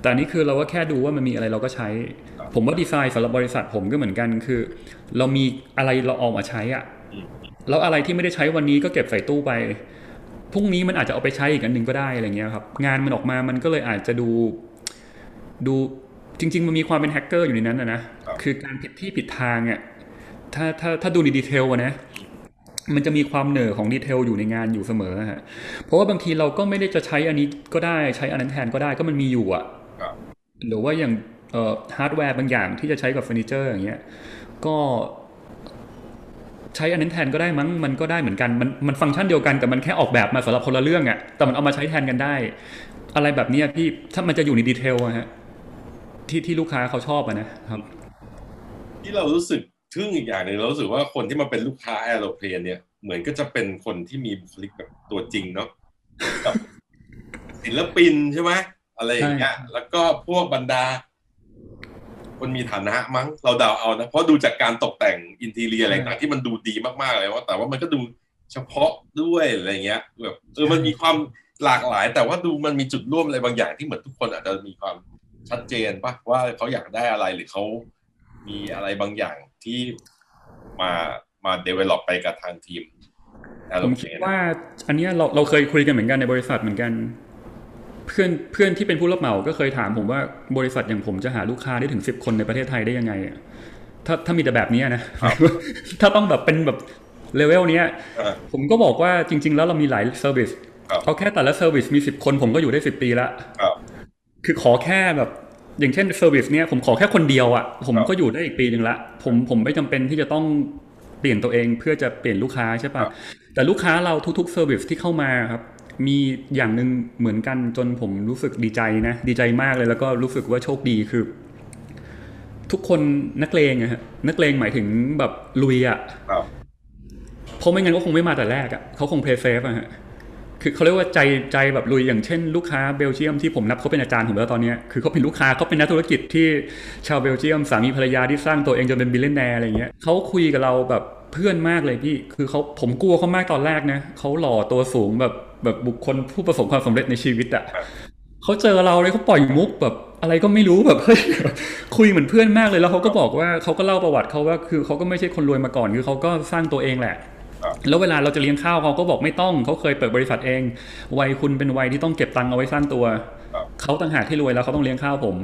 C: แต่อันนี้คือเราก็แค่ดูว่ามันมีอะไรเราก็ใช้ ผมว่าดีไซน์สำหรับบริษัทผมก็เหมือนกันคือ เรามีอะไรเราเอามาใช้อะ แล้วอะไรที่ไม่ได้ใช้วันนี้ก็เก็บใส่ตู้ไปพรุ่งนี้มันอาจจะเอาไปใช้อีกอันหนึ่งก็ได้อะไรเงี้ยครับงานมันออกมามันก็เลยอาจจะดูดูจริง ๆ มันมีความเป็นแฮกเกอร์อยู่ในนั้นนะนะคือการผิดที่ผิดทางอะถ้าถ้าถ้าดูใน detail อะนะมันจะมีความเหน่อของ detail อยู่ในงานอยู่เสมอฮะเพราะว่าบางทีเราก็ไม่ได้จะใช้อันนี้ก็ได้ใช้อันนั้นแทนก็ได้ก็มันมีอยู่อะ
B: ครับ
C: หรือว่าอย่างเอ่อฮาร์ดแวร์บางอย่างที่จะใช้กับเฟอร์นิเจอร์อย่างเงี้ยก็ ใช้อันนั้นแทนก็ได้มั้งมันก็ได้เหมือนกันมันมันฟังก์ชันเดียวกันแต่มันแค่ออกแบบมาสำหรับคนละเรื่องอะ่ะแต่มันเอามาใช้แทนกันได้ อะไรแบบเนี้ยพี่ถ้ามันจะอยู่ใน detail อะฮะที่ที่ลูกค้าเขาชอบอะนะครับ
B: ที่เรารู้สึกทึ่งอีกอย่างหนึ่งเรารู้สึกว่าคนที่มาเป็นลูกค้าแอโรเพลนเนี่ยเหมือนก็จะเป็นคนที่มีบุคลิกแบบตัวจริงเนาะแบบศิลปินใช่ไหมอะไรอย่างเงี้ยแล้วก็พวกบรรดา คนมีฐานะมั้งเราเดาเอานะเพราะดูจากการตกแต่ง interior อะไรต่างๆที่มันดูดีมากๆเลยว่า แต่ว่ามันก็ดูเฉพาะด้วยอะไรเงี้ยแบบเออมันมีความหลากหลาย แต่ว่าดูมันมีจุดร่วมอะไรบางอย่างที่เหมือนทุกคนอาจจะมีความชัดเจนปะว่าเขาอยากได้อะไรหรือเขามีอะไรบางอย่างที่มามา develop ไปกับทางทีม
C: ผมคิดว่าอันเนี้ยเราเราเคยคุยกันเหมือนกันในบริษัทเหมือนกัน เพื่อนเพื่อนที่เป็นผู้รับเหมาก็เคยถามผมว่าบริษัทอย่างผมจะหาลูกค้าได้ถึงสิบคนในประเทศไทยได้ยังไงอะถ้าถ้ามีแต่แบบเนี้ยนะถ้าต้องแบบเป็นแบบเลเวลเนี้ย
B: อ่า
C: ผมก็บอกว่าจริง ๆ แล้วเรามีหลาย service
B: ครับ
C: เอาแค่แต่ละ service มีสิบคนผมก็อยู่ได้สิบปีละ
B: ครับ
C: คือขอแค่แบบอย่างเช่น service เนี้ยผมขอแค่คนเดียวอะ่ะผม
B: ครับ
C: ก็อยู่ได้อีกปีหนึ่งละผมผมไม่จำเป็นที่จะต้องเปลี่ยนตัวเองเพื่อจะเปลี่ยนลูกค้าใช่
B: ครั
C: ปะ่ะ
B: บ
C: แต่ลูกค้าเราทุกๆ service ที่เข้ามาครับ มีอย่างหนึ่งเหมือนกันจนผมรู้สึกดีใจนะ ดีใจมากเลยแล้วก็รู้สึกว่าโชคดีคือ ทุกคนนักเลงอะฮะนักเลงหมายถึงแบบลุยอะ
B: ครับ
C: เพราะไม่งั้นก็คงไม่มาแต่แรกอะ่ะเขาคง play safe อะฮะคือเขาเรียกว่าใจใจแบบลุยอย่างเช่นลูกค้าเบลเยียมที่ผมนับเขาเป็นอาจารย์ผมแล้วตอนเนี้ยคือเขาเป็นลูกค้าเขาเป็นนักธุรกิจที่ชาวเบลเยียมสามีภรรยาที่สร้างตัวเองจนเป็น billionaire อะไรเงี้ยเขาคุยกับเราแบบเพื่อนมากเลยพี่ คือเขาผมกลัวเขามากตอนแรกนะเขาหล่อตัวสูงแบบ แบบบุคคลผู้ประสบความสำเร็จในชีวิตอะเขาเจอเราเลยเขาปล่อยมุกแบบอะไรก็ไม่รู้แบบเฮ้ยคุยเหมือนเพื่อนมากเลยแล้วเขาก็บอกว่าเขาก็เล่าประวัติเขาว่าคือเขาก็ไม่ใช่คนรวยมาก่อนคือเขาก็สร้างตัวเองแหละ แล้วเวลาเราจะเลี้ยงข้าวเขาก็บอกไม่ต้องเขาเคยเปิดบริษัทเอง วัยคุณเป็นวัยที่ต้องเก็บตังค์เอาไว้สร้างตัวเขาต่างหากที่รวยแล้วเขาต้องเลี้ยงข้าวผม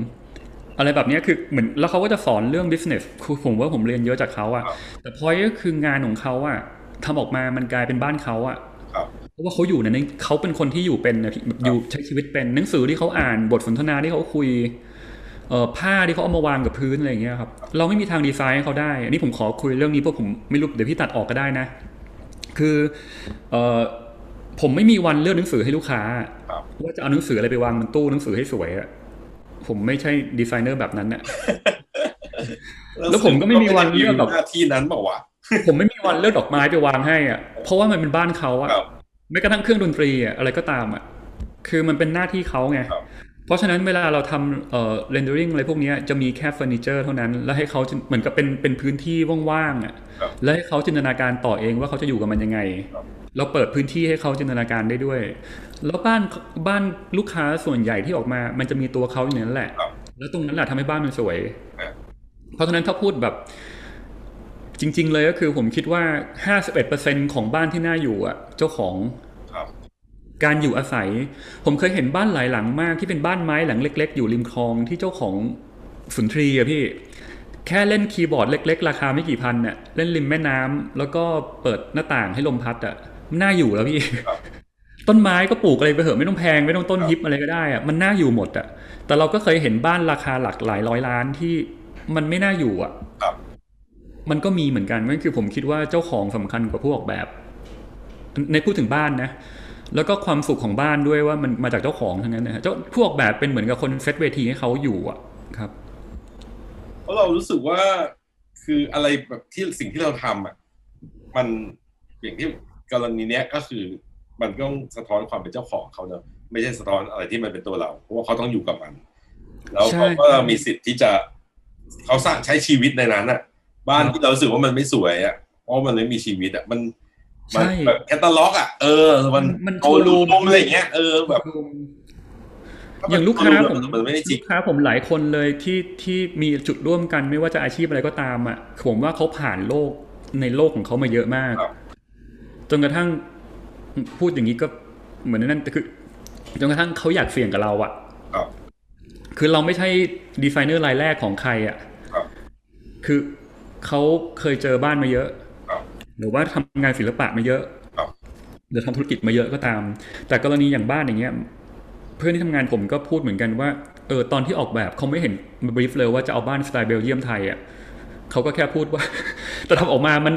C: อะไรแบบนี้คือเหมือนแล้วเขาก็จะสอนเรื่อง business คือผมว่าผมเรียนเยอะจากเขาอะแต่พอยก็คืองานของเขาอะทำออกมามันกลายเป็นบ้านเขาอะ เพราะว่าเขาอยู่ในนั้นเขาเป็นคนที่อยู่เป็นนะพี่แบบอยู่ใช้ชีวิตเป็นหนังสือที่เขาอ่านบทสนทนาที่เขาคุยเอ่อผ้าที่เขาเอามาวางกับพื้นอะไรอย่างเงี้ยครับ เราไม่มีทางดีไซน์ให้เขาได้ อันนี้ผมขอคุยเรื่องนี้เพราะผมไม่รู้เดี๋ยวพี่ตัดออกก็ได้นะ คือเอ่อผมไม่มีวันเลือกหนังสือให้ลูกค้า
B: ครับ
C: ว่าจะเอาหนังสืออะไรไปวางบนตู้หนังสือให้สวยอะผมไม่ใช่ดีไซเนอร์แบบนั้นอะแล้วผมก็ไม่มีวันเลือกแบบ
B: หน้าที่นั้นบอกว่าวะ
C: ผมไม่มีวันเลือกดอกไม้ไปวางให้อะเพราะว่ามันเป็นบ้านเขาอะ
B: ครับ
C: แม้กระทั่งเครื่องดนตรีอะอะไรก็ตามอะคือมันเป็นหน้าที่เขาไง
B: ครับ
C: เพราะฉะนั้นเวลาเราทำเอ่อ rendering อะไรพวกเนี้ยจะมีแค่เฟอร์นิเจอร์เท่านั้น แล้วให้เขาจินเหมือนกับเป็นเป็นพื้นที่ว่างๆอะ
B: ครับ
C: แล้วให้เขาจินตนาการต่อเองว่าเขาจะอยู่กับมันยังไง
B: ครับ
C: เราเปิดพื้นที่ให้เขาจินตนาการได้ด้วย แล้วบ้านบ้านลูกค้าส่วนใหญ่ที่ออกมา มันจะมีตัวเขาอยู่ในนั้นแหละ
B: ครับ
C: แล้วตรงนั้นแหละทำให้บ้านมันสวย
B: ครับ
C: เพราะฉะนั้นถ้าพูดแบบจริง ๆ เลยก็คือผมคิดว่า 51%ของบ้านที่น่าอยู่อะ เจ้าของ
B: ครับ
C: การอยู่อาศัย ผมเคยเห็นบ้านหลายหลังมากที่เป็นบ้านไม้หลังเล็ก ๆ อยู่ริมคลองที่เจ้าของสุนทรีอะพี่แค่เล่นคีย์บอร์ดเล็ก ๆ ราคาไม่กี่พันเนี่ยเล่นริมแม่น้ำแล้วก็เปิดหน้าต่างให้ลมพัดอะมันน่าอยู่แล้วพี่
B: ครับ
C: ต้นไม้ก็ปลูกอะไรไปเถอะไม่ต้องแพงไม่ต้องต้นฮิปอะไรก็ได้อะมันน่าอยู่หมดอะแต่เราก็เคยเห็นบ้านราคาหลักหลายร้อยล้านที่มันไม่น่าอยู่อะ
B: ครับ
C: มันก็มีเหมือนกันนั่นคือผมคิดว่าเจ้าของสำคัญกว่าผู้ออกแบบ ในพูดถึงบ้านนะ แล้วก็ความสุขของบ้านด้วยว่ามันมาจากเจ้าของทั้งนั้นนะฮะเจ้าผู้ออกแบบเป็นเหมือนกับคนเซตเวทีให้เขาอยู่อะครับ
B: เพราะเรารู้สึกว่าคืออะไรแบบที่สิ่งที่เราทำอะมันอย่างที่กรณีเนี้ยก็คือมันก็ต้องสะท้อนความเป็นเจ้าของเขาเนอะไม่ใช่สะท้อนอะไรที่มันเป็นตัวเรา เพราะว่าเขาต้องอยู่กับมัน แล้วเขาก็มีสิทธิ์ที่จะเขาสร้างใช้ชีวิตในนั้นอะ บ้านที่เราสึกว่ามันไม่สวยอะเพราะมันไม่มีชีวิตอะมัน มัน
C: ใช่
B: แบบแคตตาล็อกอะเออ มัน
C: มัน
B: โชว์รูมอะไรอย่างเงี้ยเออแบบ
C: อย่างลูกค้าผม
B: มันไม่ได้จริ
C: ลู
B: ง
C: กค้าผมหลายคนเลยที่ที่มีจุดร่วมกันไม่ว่าจะอาชีพอะไรก็ตามอะผมว่าเขาผ่านโลกในโลกของเขามาเยอะมาก
B: ครับ
C: จนกระทั่งพูดอย่างนี้ก็เหมือนนั่นแต่คือจนกระทั่งเขาอยากเสี่ยงกับเราอะ
B: ครับ
C: คือเราไม่ใช่ดีไซเนอร์รายแรกของใครอะ
B: ครับ
C: คือเขาเคยเจอบ้านมาเยอะ
B: ครับ
C: หรือว่าทำงานศิลปะมาเยอะ
B: ครับ
C: หรือทำธุรกิจมาเยอะก็ตาม แต่กรณีอย่างบ้านอย่างเงี้ยเพื่อนที่ทำงานผมก็พูดเหมือนกันว่าเออตอนที่ออกแบบเขาไม่เห็นบรีฟเลยว่าจะเอาบ้านสไตล์เบลเยียมไทยอะเขาก็แค่พูดว่า แต่ทำออกมามัน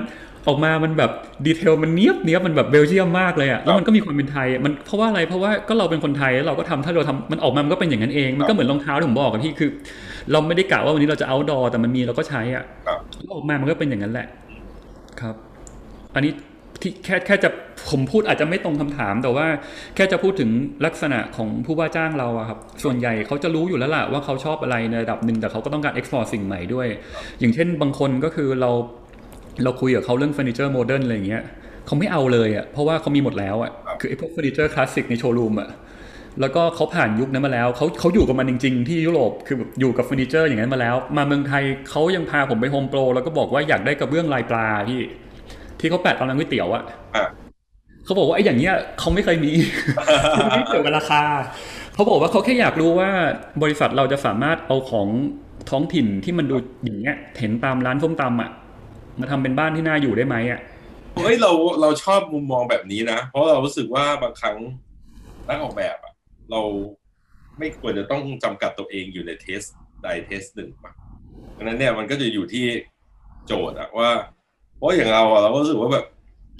C: ออกมามันแบบดีเทลมันเนียบเนียบมันแบบเบลเยียมมากเลยอะแล้วมันก็มีความเป็นไทยอะมันเพราะว่าอะไรเพราะว่าก็เราเป็นคนไทยแล้วเราก็ทำถ้าเราทำมันออกมามันก็เป็นอย่างนั้นเอง มันก็เหมือนรองเท้าที่ผมบอกกับพี่คือ เราไม่ได้กะว่าวันนี้เราจะเอาดอแต่มันมีเราก็ใช้อะ
B: ครับ
C: แล้วออกมามันก็เป็นอย่างนั้นแหละ ครับ อันนี้ที่แค่แค่จะผมพูดอาจจะไม่ตรงคำถาม แต่ว่าแค่จะพูดถึงลักษณะของผู้ว่าจ้างเราอะครับส่วนใหญ่เขาจะรู้อยู่แล้วล่ะว่าเขาชอบอะไรในระดับหนึ่งแต่เขาก็ต้องการ explore สิ่งใหม่ด้วย อย่างเช่นบางคนก็คือเราเราคุยกับเขาเรื่องเฟอร์นิเจอร์โมเดิร์นอะไรอย่างเงี้ยเขาไม่เอาเลยอะเพราะว่าเขามีหมดแล้วอะคือไอ้พวกเฟอร์นิเจอร์คลาสสิกในโชว์รูมอะแล้วก็เขาผ่านยุคนั้นมาแล้วเขาเขาอยู่กับมันจริง ๆ ที่ยุโรปคือแบบอยู่กับเฟอร์นิเจอร์อย่างนั้นมาแล้ว มาเมืองไทยเขายังพาผมไปโฮมโปรแล้วก็บอกว่าอยากได้กระเบื้องลายปลาพี่ ที่เขาแปะตามร้านก๋วยเตี๋ยวอะ
B: อะ
C: เขาบอกว่าไอ้อย่างเงี้ยเขาไม่เคยมีไม่เกี่ยวกับราคาเขาบอกว่าเขาแค่อยากรู้ว่าบริษัทเราจะสามารถเอาของท้องถิ่นที่มันดูอย่างเงี้ยเห็นตามร้านส้มตำอะมาทำเป็นบ้านที่น่าอยู่ได้ไหมอะ
B: เฮ้ยเราเราชอบมุมมองแบบนี้นะ เพราะเรารู้สึกว่าบางครั้งนักออกแบบอะเราไม่ควรจะต้องจำกัดตัวเองอยู่ในเทสใดเทสหนึ่งป่ะดังนั้นเนี่ยมันก็จะอยู่ที่โจทย์อะว่า เพราะอย่างเราอะเราก็รู้สึกว่าแบบ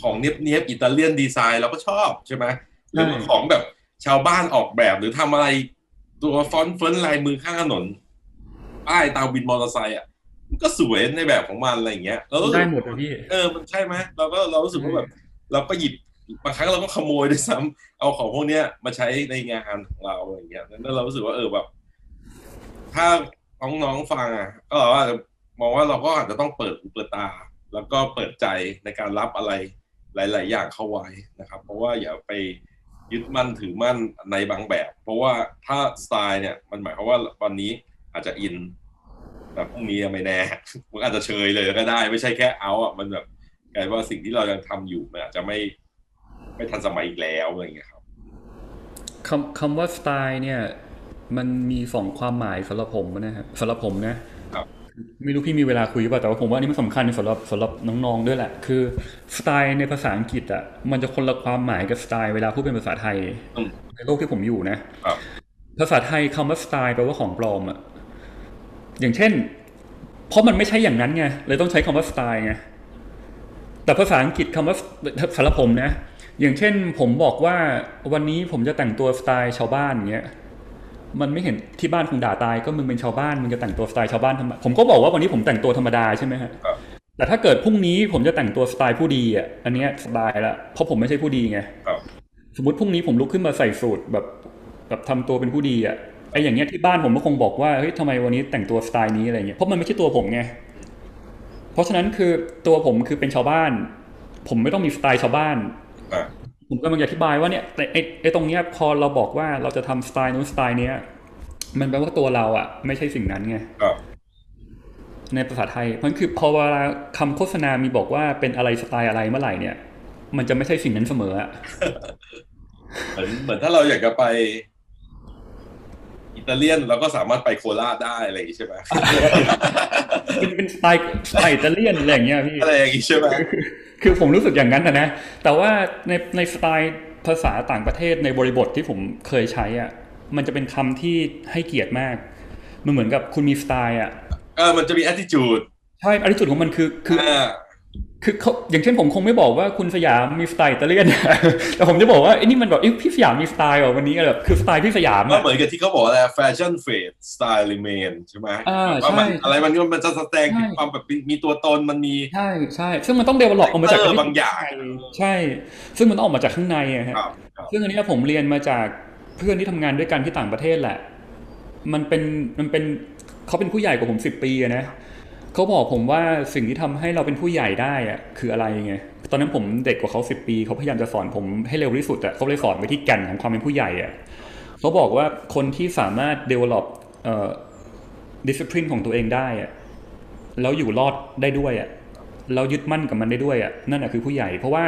B: ของเนี้ยบเนี้ยบ Italian design เราก็ชอบใช่ไหมหรือว่าของแบบชาวบ้านออกแบบหรือทำอะไรตัวฟอนต์เฟิร์นลายมือข้างถนนป้ายตามวินมอเตอร์ไซค์อะมันก็สวยในแบบของมันอะไรอย่างเงี้ยเรารู้สึก
C: ได้
B: ก
C: หมดอะพี่
B: เออมันใช่ไหมเราก็เรารู้สึกว่าแบบเราก็หยิบบางครั้งเราก็ขโมยด้วยซ้ำเอาของพวกเนี้ยมาใช้ในงานของเราอะไรอย่างเงี้ยนั้นเรารู้สึกว่าเออแบบ ถ้าน้องๆฟังอะก็เราอาจจะมองว่าเราก็อาจจะต้องเปิดหูเปิดตา แล้วก็เปิดใจในการรับอะไรหลาย ๆ อย่างเข้าไว้นะครับ เพราะว่าอย่าไปยึดมั่นถือมั่นในบางแบบ เพราะว่าถ้าสไตล์เนี่ยมันหมายความว่าวันนี้อาจจะอิน แต่พรุ่งนี้ไม่แน่มันอาจจะเชยเลยก็ได้ ไม่ใช่แค่เอาอะมันแบบกลายว่าสิ่งที่เรายังทำอยู่มันอาจจะไม่ไม่ทันสมัยอีกแล้วอะไรอย่างเงี้ยครับ
C: คำคำว่าสไตล์เนี่ย มันมีสองความหมายสำหรับผมนะครับสำหรับผมนะ ไม่รู้พี่มีเวลาคุยหรือเปล่าแต่ว่าผมว่าอันนี้มันสำคัญสำหรับสำหรับน้องๆด้วยแหละ คือสไตล์ในภาษาอังกฤษอะมันจะคนละความหมายกับสไตล์เวลาพูดเป็นภาษาไทย
B: อืม
C: ในโลกที่ผมอยู่นะครับภาษาไทยคำว่าสไตล์แปลว่าของปลอมอะอย่างเช่น เพราะมันไม่ใช่อย่างนั้นไงเลยต้องใช้คำว่าสไตล์ไงแต่ภาษาอังกฤษคำว่าสำหรับผมนะ อย่างเช่น ผมบอกว่าวันนี้ผมจะแต่งตัวสไตล์ชาวบ้านอย่างเงี้ย มันไม่เห็นที่บ้านคงด่าตายก็มึงเป็นชาวบ้านมึงจะแต่งตัวสไตล์ชาวบ้านทำไมผมก็บอกว่าวันนี้ผมแต่งตัวธรรมดาใช่ไหมฮะ
B: ครับ
C: แต่ถ้าเกิดพรุ่งนี้ผมจะแต่งตัวสไตล์ผู้ดีอะอันเนี้ยสบายละเพราะผมไม่ใช่ผู้ดีไง
B: ครับ
C: สมมติพรุ่งนี้ผมลุกขึ้นมาใส่สูทแบบแบบทำตัวเป็นผู้ดีอะไออย่างเงี้ยที่บ้านผมก็คงบอกว่าเฮ้ยทำไมวันนี้แต่งตัวสไตล์นี้อะไรเงี้ยเพราะมันไม่ใช่ตัวผมไงเพราะฉะนั้นคือตัวผมคือเป็นชาวบ้าน ผมไม่ต้องมีสไตล์ชาวบ้าน
B: อะ
C: ผมกำลังจะอธิบายว่าเนี่ยแต่ไอ้ไอ้ตรงเนี้ยพอเราบอกว่าเราจะทำสไตล์นู้นสไตล์เนี้ย มันแปลว่าตัวเราอะ ไม่ใช่สิ่งนั้นไง
B: ครับ
C: ในภาษาไทยเพราะฉะนั้นคือพอเวลาคำโฆษณามีบอกว่าเป็นอะไรสไตล์อะไรเมื่อไหร่เนี่ย มันจะไม่ใช่สิ่งนั้นเสมออะ
B: เหมือนเหมือนถ้าเราอยากจะไปอิตาเลียนเราก็สามารถไปโคราชได้อะไรอย่างงี้ใช่ไหม
C: เป็นเป็นสไตล์สไตล์อิตาเลียนอะไรอย่างเงี้ยพี่
B: อะไรอย่างงี้ใช่ไหม
C: คือคือผมรู้สึกอย่างนั้นนะนะ แต่ว่าในในสไตล์ภาษาต่างประเทศในบริบทที่ผมเคยใช้อะ มันจะเป็นคำที่ให้เกียรติมาก มันเหมือนกับคุณมีสไตล์อะ
B: เออ มันจะมี attitude
C: ใช่อันที่จุดของมันคือคือ
B: อ่า
C: คือเขาอย่างเช่นผมคงไม่บอกว่าคุณสยามมีสไตล์อิตาเลียนแต่ผมจะบอกว่าไอ้นี่มันแบบเอ้ยพี่สยามมีสไตล์เหรอวันนี้แบบคือสไตล์พี่สยาม
B: ก็
C: อะ
B: เหมือนกับที่เขาบอกอะไร fashion fade style remain ใช่ไหม
C: อ่า
B: ว่ามัน
C: ใช่
B: อะไรมันมันจะแสดงถึง
C: ใช่
B: ความแบบมีตัวตนมันมี
C: ใช่ใช่ซึ่งมันต้องเดเวลลอปออกมาจาก
B: เออบางอย่าง
C: ใช่ ซึ่งมันต้องออกมาจากข้างในอะฮะ
B: ครับครับ
C: ซึ่งอันเนี้ยผมเรียนมาจากเพื่อนที่ทำงานด้วยกันที่ต่างประเทศแหละ มันเป็นมันเป็นเขาเป็นผู้ใหญ่กว่าผมสิบปีอะนะ เขาบอกผมว่าสิ่งที่ทำให้เราเป็นผู้ใหญ่ได้อะคืออะไรไงตอนนั้นผมเด็กกว่าเขาสิบปีเขาพยายามจะสอนผมให้เร็วที่สุดอะเขาเลยสอนไปที่แก่นของความเป็นผู้ใหญ่อะเขาบอกว่าคนที่สามารถ develop เอ่อ discipline ของตัวเองได้อะแล้วอยู่รอดได้ด้วยอะเรายึดมั่นกับมันได้ด้วยอะนั่นอะคือผู้ใหญ่ เพราะว่า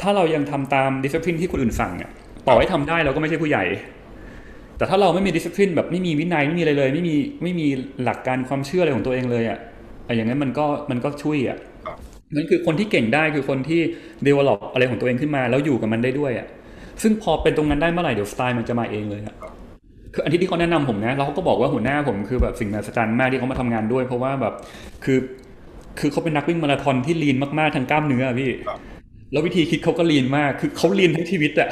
C: ถ้าเรายังทำตาม discipline ที่คนอื่นสั่งอะต่อให้ทำได้เราก็ไม่ใช่ผู้ใหญ่แต่ถ้าเราไม่มี discipline แบบไม่มีวินัยไม่มีอะไรเลย ไม่มีไม่มีหลักการความเชื่ออะไรของตัวเองเลยอะไอ้อย่างนั้นมันก็มันก็ช่วยอะ
B: ครับ
C: นั่นคือคนที่เก่งได้คือคนที่ develop อะไรของตัวเองขึ้นมา แล้วอยู่กับมันได้ด้วยอะซึ่งพอเป็นตรงนั้นได้เมื่อไหร่เดี๋ยวสไตล์มันจะมาเองเลยอะคืออันที่ที่เขาแนะนำผมนะแล้วเขาก็บอกว่าหัวหน้าผมคือแบบสิ่งมหัศจรรย์มากที่เขามาทำงานด้วย เพราะว่าแบบคือคือเขาเป็นนักวิ่งมาราธอนที่ลีนมากๆทางกล้ามเนื้ออะพี่
B: ครับ
C: แล้ววิธีคิดเขาก็ลีนมากคือเขาลีนทั้งชีวิตอะ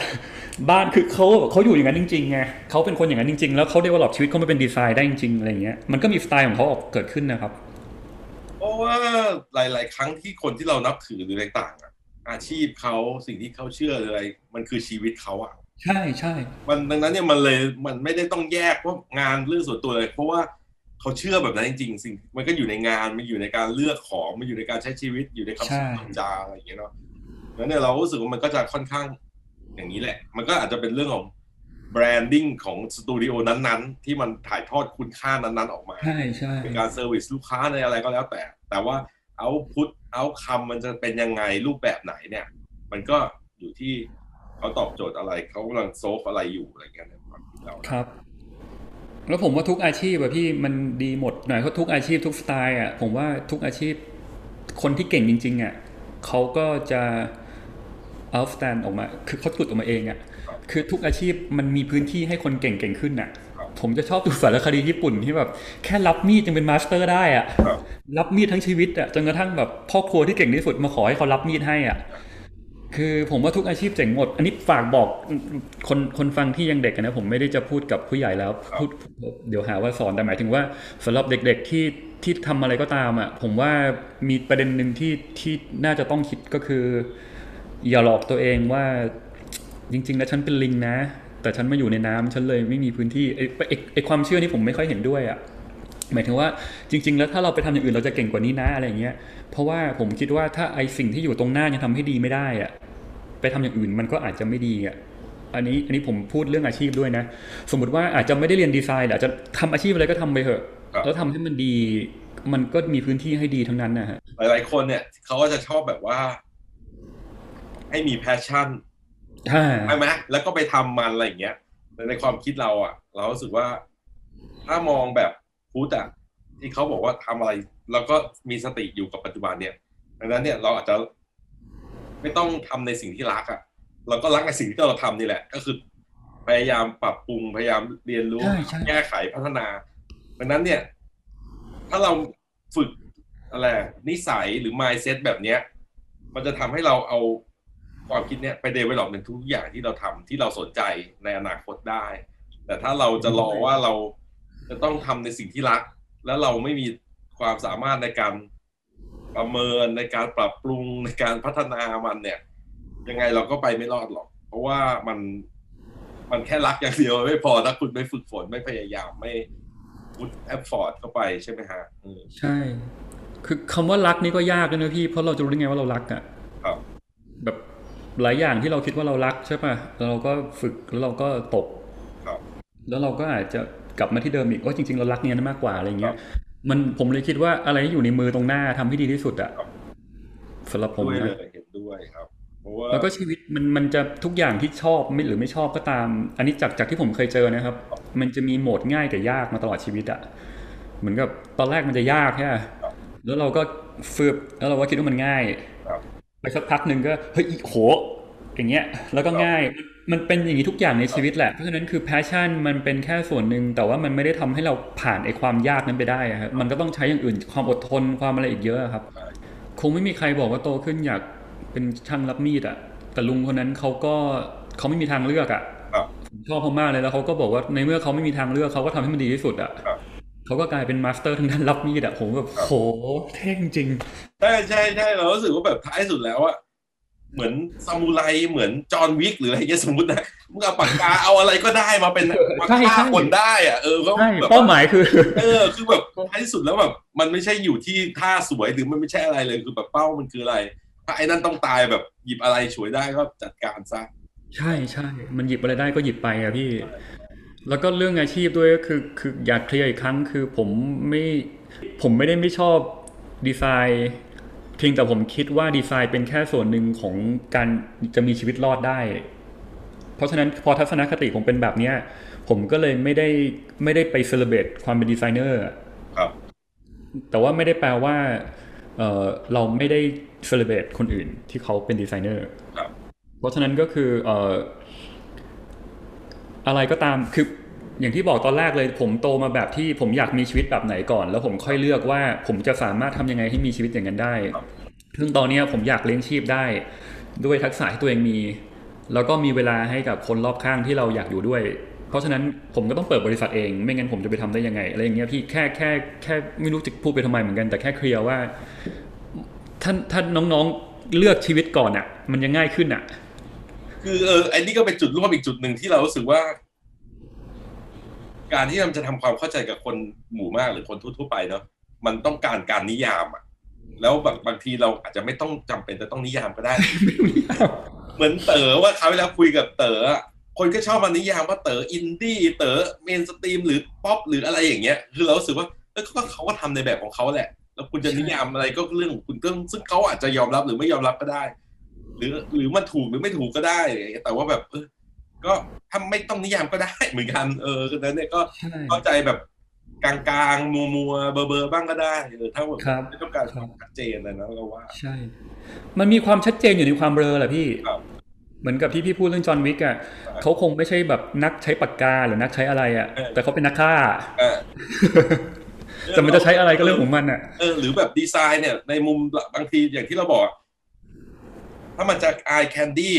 C: บ้านคือเขาเขาอยู่อย่างนั้นจริงๆไงเขาเป็นคนอย่างนั้นจริงๆ แล้วเขาได้วอลลอปชีวิตเขามาเป็นดีไซน์ได้จริงๆอะไรอย่างเงี้ยมันก็มีสไตล์ของเขาออกเกิดขึ้นนะครับ
B: เพ ราะว่าหลาย ๆ ครั้งที่คนที่เรานับถือหรืออะไรต่างๆอะอาชีพเขาสิ่งที่เขาเชื่อหรืออะไร มันคือชีวิตเขาอะ
C: ใช่ใช่
B: มันดังนั้นเนี่ยมันเลยมันไม่ได้ต้องแยกว่างานเรื่องส่วนตัวเลย เพราะว่าเขาเชื่อแบบนั้นจริงๆสิ่งมันก็อยู่ในงานมันอยู่ในการเลือกของมันอยู่ในการใช้ชีวิตอยู่ในคำพูดคำจาอะไรอย่างเงี้ยเนาะแล้วเนี่ยเรารู้สึกว่ามันก็จะค่อนข้างอย่างนี้แหละ มันก็อาจจะเป็นเรื่องของ branding ของสตูดิโอนั้นๆ ที่มันถ่ายทอดคุณค่านั้นๆ ออกมา
C: ใช่ใช่
B: เป็นการ service ลูกค้าในอะไรก็แล้วแต่ แต่ว่า output outcome มันจะเป็นยังไงรูปแบบไหนเนี่ย มันก็อยู่ที่เขาตอบโจทย์อะไรเขากำลัง solve อะไรอยู่อะไรเงี้ยในความคิดเรา
C: ครับ แล้วผมว่าทุกอาชีพอะพี่มันดีหมดหน่อยเพราะทุกอาชีพทุกสไตล์อะผมว่าทุกอาชีพคนที่เก่งจริง ๆอะเขาก็จะ outstand ออกมา คือเขาผุดออกมาเองอะคือทุกอาชีพมันมีพื้นที่ให้คนเก่งๆขึ้นอะ ผมจะชอบดูสารคดีญี่ปุ่นที่แบบแค่ลับมีดยังเป็น master ได้อะ
B: ครับ
C: ลับมีดทั้งชีวิตอะจนกระทั่งแบบพ่อครัวที่เก่งที่สุดมาขอให้เขาลับมีดให้อะคือผมว่าทุกอาชีพเจ๋งหมด อันนี้ฝากบอกคนคนฟังที่ยังเด็กอะนะ ผมไม่ได้จะพูดกับผู้ใหญ่แล้วพูดเดี๋ยวหาว่าสอนแต่หมายถึงว่าสำหรับเด็กๆที่ที่ทำอะไรก็ตามอะผมว่ามีประเด็นหนึ่งที่ที่น่าจะต้องคิดก็คือ อย่าหลอกตัวเองว่าจริง ๆ แล้วฉันเป็นลิงนะ แต่ฉันมาอยู่ในน้ำฉันเลยไม่มีพื้นที่ไอ้ไอ้ไอ้ความเชื่อนี่ผมไม่ค่อยเห็นด้วยอะหมายถึงว่าจริง ๆ แล้วถ้าเราไปทำอย่างอื่นเราจะเก่งกว่านี้นะอะไรอย่างเงี้ยเพราะว่าผมคิดว่าถ้าไอ้สิ่งที่อยู่ตรงหน้ายังทำให้ดีไม่ได้อะไปทำอย่างอื่นมันก็อาจจะไม่ดีอะอันนี้อันนี้ผมพูดเรื่องอาชีพด้วยนะ สมมติว่าอาจจะไม่ได้เรียนดีไซน์แต่อาจจะทำอาชีพอะไรก็ทำไปเถอะ
B: ครับ
C: แล้วทำให้มันดี มันก็มีพื้นที่ให้ดีทั้งนั้นนะฮะ
B: หลายๆคนเนี่ยเขาก็จะชอบแบบว่า ให้มี passion
C: ถ้า
B: ใช่ไหมแล้วก็ไปทำมันอะไรอย่างเงี้ยแต่ในความคิดเราอะ เรารู้สึกว่า ถ้ามองแบบพุทธอะที่เขาบอกว่าทำอะไร แล้วก็มีสติอยู่กับปัจจุบันเนี่ยดังนั้นเนี่ยเราอาจจะไม่ต้องทำในสิ่งที่รักอะเราก็รักในสิ่งที่เราทำนี่แหละ ก็คือ พยายามปรับปรุงพยายามเรียนรู้
C: ใช่ใช่
B: แก้ไขพัฒนาดังนั้นเนี่ย ถ้าเราฝึกอะไรนิสัยหรือ mindset แบบเนี้ย มันจะทำให้เราเอา ความคิดเนี้ยไปเดเวล็อปในทุกอย่างที่เราทำที่เราสนใจในอนาคตได้ แต่ถ้าเราจะรอว่าเราจะต้องทำในสิ่งที่รัก แล้วเราไม่มีความสามารถในการประเมินในการปรับปรุงในการพัฒนามันเนี่ย ยังไงเราก็ไปไม่รอดหรอก เพราะว่ามันมันแค่รักอย่างเดียวไม่พอถ้าคุณไม่ฝึกฝนไม่พยายามไม่พุทแอฟฟอร์ดเข้าไปใช่ไหมฮะอืม
C: ใช่ คือคำว่ารักนี่ก็ยากเลยนะพี่ เพราะเราจะรู้ได้ไงว่าเรารักอะ
B: ครับ
C: แบบ หลายอย่างที่เราคิดว่าเรารักใช่ป่ะแล้วเราก็ฝึกแล้วเราก็ตก
B: ครับ
C: แล้วเราก็อาจจะกลับมาที่เดิมอีกว่าจริงๆเรารักเนี่ยมากกว่าอะไรเงี้
B: ครั
C: ย
B: บ
C: มันผมเลยคิดว่าอะไรที่อยู่ในมือตรงหน้าทำให้ดีที่สุดอะ
B: ครับ
C: สำหรับผม
B: ด้วยเล
C: นะ
B: ยเห็นด้วยครับเพราะว่า
C: แล้วก็ชีวิตมันมันจะทุกอย่างที่ชอบไม่หรือไม่ชอบก็ตาม อันนี้จากจากที่ผมเคยเจอนะครับ มันจะมีโหมดง่ายกับยากมาตลอดชีวิตอะเหมือนกับตอนแรกมันจะยากแค่แล้วเราก็ฟืบแล้วเราก็คิดว่ามันง่าย
B: ครับ
C: ไป สักพักหนึ่งก็เฮ้ยโหอย่างเงี้ยแล้วก็ง่ายมันเป็นอย่างนี้ทุกอย่างในชีวิตแหละเพราะฉะนั้นคือ passion มันเป็นแค่ส่วนหนึ่งแต่ว่ามันไม่ได้ทำให้เราผ่านไอ้ความยากนั้นไปได้อะครับมันก็ต้องใช้อย่างอื่นความอดทนความอะไรอีกเยอะครับ
B: ใช่
C: คงไม่มีใครบอกว่าโตขึ้นอยากเป็นช่างลับมีดอะแต่ลุงคนนั้นเขาก็เขาไม่มีทางเลือกอะ
B: ครับ
C: ผมชอบเขามากเลยแล้วเขาก็บอกว่าในเมื่อเขาไม่มีทางเลือกเขาก็ทำให้มันดีที่สุดอะ
B: ครับ
C: เขาก็กลายเป็น master ทางด้านลับมีดอะผมแบบ
B: ครับ
C: โหเท่จริง
B: ใช่ใช่ใช่เรารู้สึกว่าแบบท้ายสุดแล้วอะเหมือนซามูไรเหมือน John Wick หรืออะไรเงี้ยสมมตินะมึงเอาปากกาเอาอะไรก็ได้มาเป็นมา
C: ใช่ใช่
B: ฆ่าคนได้อะเออก็
C: ใช่
B: แบบ
C: เป้า
B: ว่า
C: หมายคือ
B: เออคือแบบท้ายสุดแล้วแบบมันไม่ใช่อยู่ที่ท่าสวยหรือมันไม่ใช่อะไรเลยคือแบบเป้ามันคืออะไรถ้าไอ้นั่นต้องตายแบบหยิบอะไรฉวยได้ก็จัดการซะ
C: ใช่ใช่มันหยิบอะไรได้ก็หยิบไปอะพี่ แล้วก็เรื่องอาชีพด้วยก็คือคืออยากเคลียร์อีกครั้งคือผมไม่ผมไม่ได้ไม่ชอบดีไซน์เพียงแต่ผมคิดว่าดีไซน์เป็นแค่ส่วนหนึ่งของการจะมีชีวิตรอดได้ เพราะฉะนั้นพอทัศนคติผมเป็นแบบเนี้ย ผมก็เลยไม่ได้ไม่ได้ไป celebrate ความเป็นดีไซเนอร์
B: ครับ
C: แต่ว่าไม่ได้แปลว่าเออเราไม่ได้ celebrate คนอื่นที่เขาเป็นดีไซเนอร์
B: ครับ
C: เพราะฉะนั้นก็คือเอะไรก็ตามคืออย่างที่บอกตอนแรกเลย ผมโตมาแบบที่ผมอยากมีชีวิตแบบไหนก่อน แล้วผมค่อยเลือกว่าผมจะสามารถทำยังไงให้มีชีวิตอย่างนั้นได้ซึ่งตอนนี้ผมอยากเลี้ยงชีพได้ ด้วยทักษะที่ตัวเองมี แล้วก็มีเวลาให้กับคนรอบข้างที่เราอยากอยู่ด้วย เพราะฉะนั้นผมก็ต้องเปิดบริษัทเอง ไม่งั้นผมจะไปทำได้ยังไงอะไรอย่างเงี้ยพี่แค่แค่แค่ไม่รู้จะพูดไปทำไมเหมือนกันแต่แค่เคลียร์ว่าท่านท่านน้องๆเลือกชีวิตก่อนอะ มันยังง่ายขึ้นอะ
B: คือเออไอ้นี่ก็เป็นจุดร่วมอีกจุดหนึ่งที่เรารู้สึกว่า การที่เราจะทำความเข้าใจกับคนหมู่มากหรือคนทั่วๆไปเนาะมันต้องการการนิยามอะแล้วแบบบางทีเราอาจจะไม่ต้องจำเป็นจะต้องนิยามก็ได้ เหมือนเต๋อว่าคราวที่แล้วคุยกับเต๋ออะคนก็ชอบมานิยามว่าเต๋ออินดี้เต๋อ mainstream หรือป๊อปหรืออะไรอย่างเงี้ย คือเรารู้สึกว่าเออก็เขาก็ทำในแบบของเขาแหละ แล้วคุณจะนิยามอะไรก็เรื่องของคุณก็ซึ่งเขาอาจจะยอมรับหรือไม่ยอมรับก็ได้ หรือหรือมันถูกหรือไม่ถูกก็ได้อะไรอย่างเงี้ยแต่ว่าแบบเออก็ถ้าไม่ต้องนิยามก็ได้เหมือนกันเออคือนั้นเนี่ยก็
C: ใช่
B: เข้าใจแบบกลางๆ มัวมัวๆเบอร์เบอร์ๆบ้างก็ได้เออถ้าแบบ
C: ครับ
B: ไม่ต้องการ
C: ครับ
B: ชัดเจนเลยนะเราว่า
C: ใช่ มันมีความชัดเจนอยู่ในความเบลอแหละพี่
B: ครับ
C: เหมือนกับที่พี่พูดเรื่อง John Wick อะเขาคงไม่ใช่แบบนักใช้ปากกาหรือนักใช้อะไรอะ
B: เออ
C: แต่เขาเป็นนักฆ่า
B: เออ
C: แต่มันจะใช้อะไรก็เรื่องของมันอะ
B: เออหรือแบบดีไซน์เนี่ยในมุมบางทีอย่างที่เราบอก ถ้ามันจะ eye candy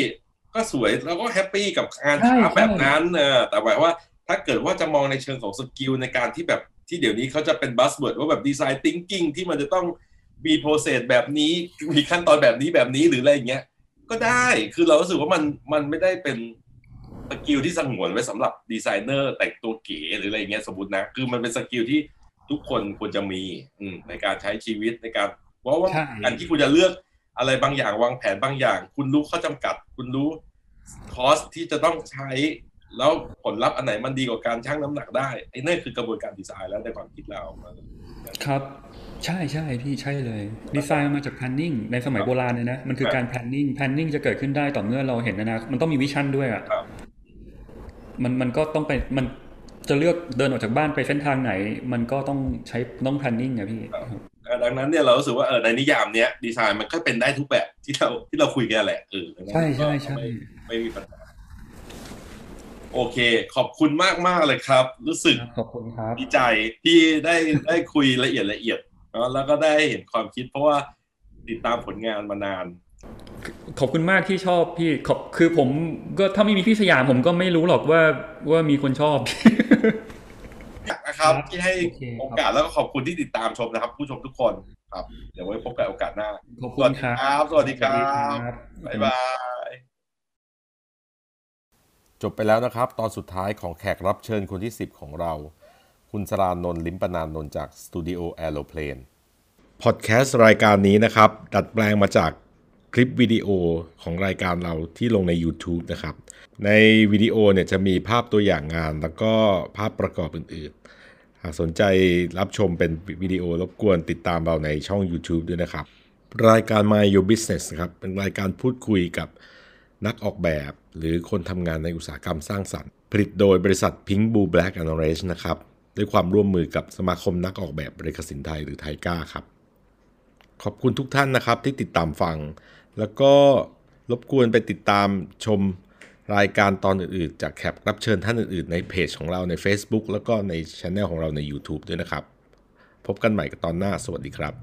B: ก็สวยแล้วก็ happy กับงาน
C: ใช่
B: ช้า
C: ใช่
B: แบบนั้นเออแต่แบบว่าถ้าเกิดว่าจะมองในเชิงของ skill ในการที่แบบที่เดี๋ยวนี้เขาจะเป็น buzzword ว่าแบบดีไซน์ thinking ที่มันจะต้องมี process แบบนี้มีขั้นตอนแบบนี้แบบนี้หรืออะไรอย่างเงี้ย ก็ได้คือเรารู้สึกว่ามันมันไม่ได้เป็น skill ที่สงวนไว้สำหรับดีไซเนอร์แต่งตัวเก๋หรืออะไรอย่างเงี้ยสมมตินะ คือมันเป็น skill ที่ทุกคนควรจะมี อืมในการใช้ชีวิตในการเพราะว่า
C: ใช่
B: การที่คุณจะเลือก อะไรบางอย่างวางแผนบางอย่าง คุณรู้ข้อจำกัด คุณรู้ cost ที่จะต้องใช้ แล้วผลลัพธ์อันไหนมันดีกว่าการชั่งน้ำหนักได้ไอ้นั่นคือกระบวนการดีไซน์แล้วในความคิดเรา
C: ครับ ใช่ใช่พี่ใช่เลยดีไซน์มันมาจาก planning ในสมัยโบราณเลยนะมันคือการ planning planning จะเกิดขึ้นได้ต่อเมื่อเราเห็นอนาคตมันต้องมีวิชั่นด้วยอะ
B: ครับ
C: มันมันก็ต้องไปมันจะเลือกเดินออกจากบ้านไปเส้นทางไหน มันก็ต้องใช้ต้อง planning อะพี่
B: เออ ดังนั้นเนี่ยเรารู้สึกว่าเออในนิยามเนี้ยดีไซน์มันก็เป็นได้ทุกแบบที่เราที่เราคุยกันแหละเออดังนั้น
C: ใช่ใช่
B: ก็
C: ใช่
B: ไม่ไม่มีปัญหาโอเค ขอบคุณมากมากๆเลยครับ รู้สึก
C: ขอบคุณครับ
B: ดีใจที่ได้ได้คุยละเอียดละเอียดเนอะแล้วก็ได้เห็นความคิด เพราะว่าติดตามผลงานมานาน
C: ขอบคุณมากที่ชอบพี่ขอบคือผมก็ถ้าไม่มีพี่สยามผมก็ไม่รู้หรอกว่าว่ามีคนชอบ
B: นะครับ
C: ครับ
B: ที่ให้
C: โอเคครับ
B: โอกาสแล้วก็ขอบคุณที่ติดตามชมนะครับ ผู้ชมทุกคนครับ เดี๋ยวไว้พบกันโอกาสหน้า
C: ขอบคุณครับ
B: สวัสดีครับ
C: สวัสดีครับ
B: บ๊ายบาย
A: จบไปแล้วนะครับ ตอนสุดท้ายของแขกรับเชิญคนที่ 10 ของเรา คุณสรานนท์ลิมปนานนท์จากสตูดิโอแอโรเพลนพอดแคสต์รายการนี้นะครับ ดัดแปลงมาจากคลิปวิดีโอของรายการเราที่ลงใน YouTube นะครับ ในวิดีโอเนี่ยจะมีภาพตัวอย่างงาน แล้วก็ภาพประกอบอื่นๆ หากสนใจรับชมเป็นวิดีโอรบกวนติดตามเราในช่อง YouTube ด้วยนะครับ รายการ My Your Business นะครับเป็นรายการพูดคุยกับนักออกแบบ หรือคนทำงานในอุตสาหกรรมสร้างสรรค์ ผลิตโดยบริษัท Pink Blue Black and Orange นะครับด้วยความร่วมมือกับสมาคมนักออกแบบบริกสินไทยหรือไทก้าครับ ขอบคุณทุกท่านนะครับที่ติดตามฟัง แล้วก็รบกวนไปติดตามชม รายการตอนอื่นๆ จากแขกรับเชิญท่านอื่นๆ ในเพจของเราใน Facebook แล้วก็ในช anel ของเราใน YouTube ด้วยนะครับ พบกันใหม่กับตอนหน้า สวัสดีครับ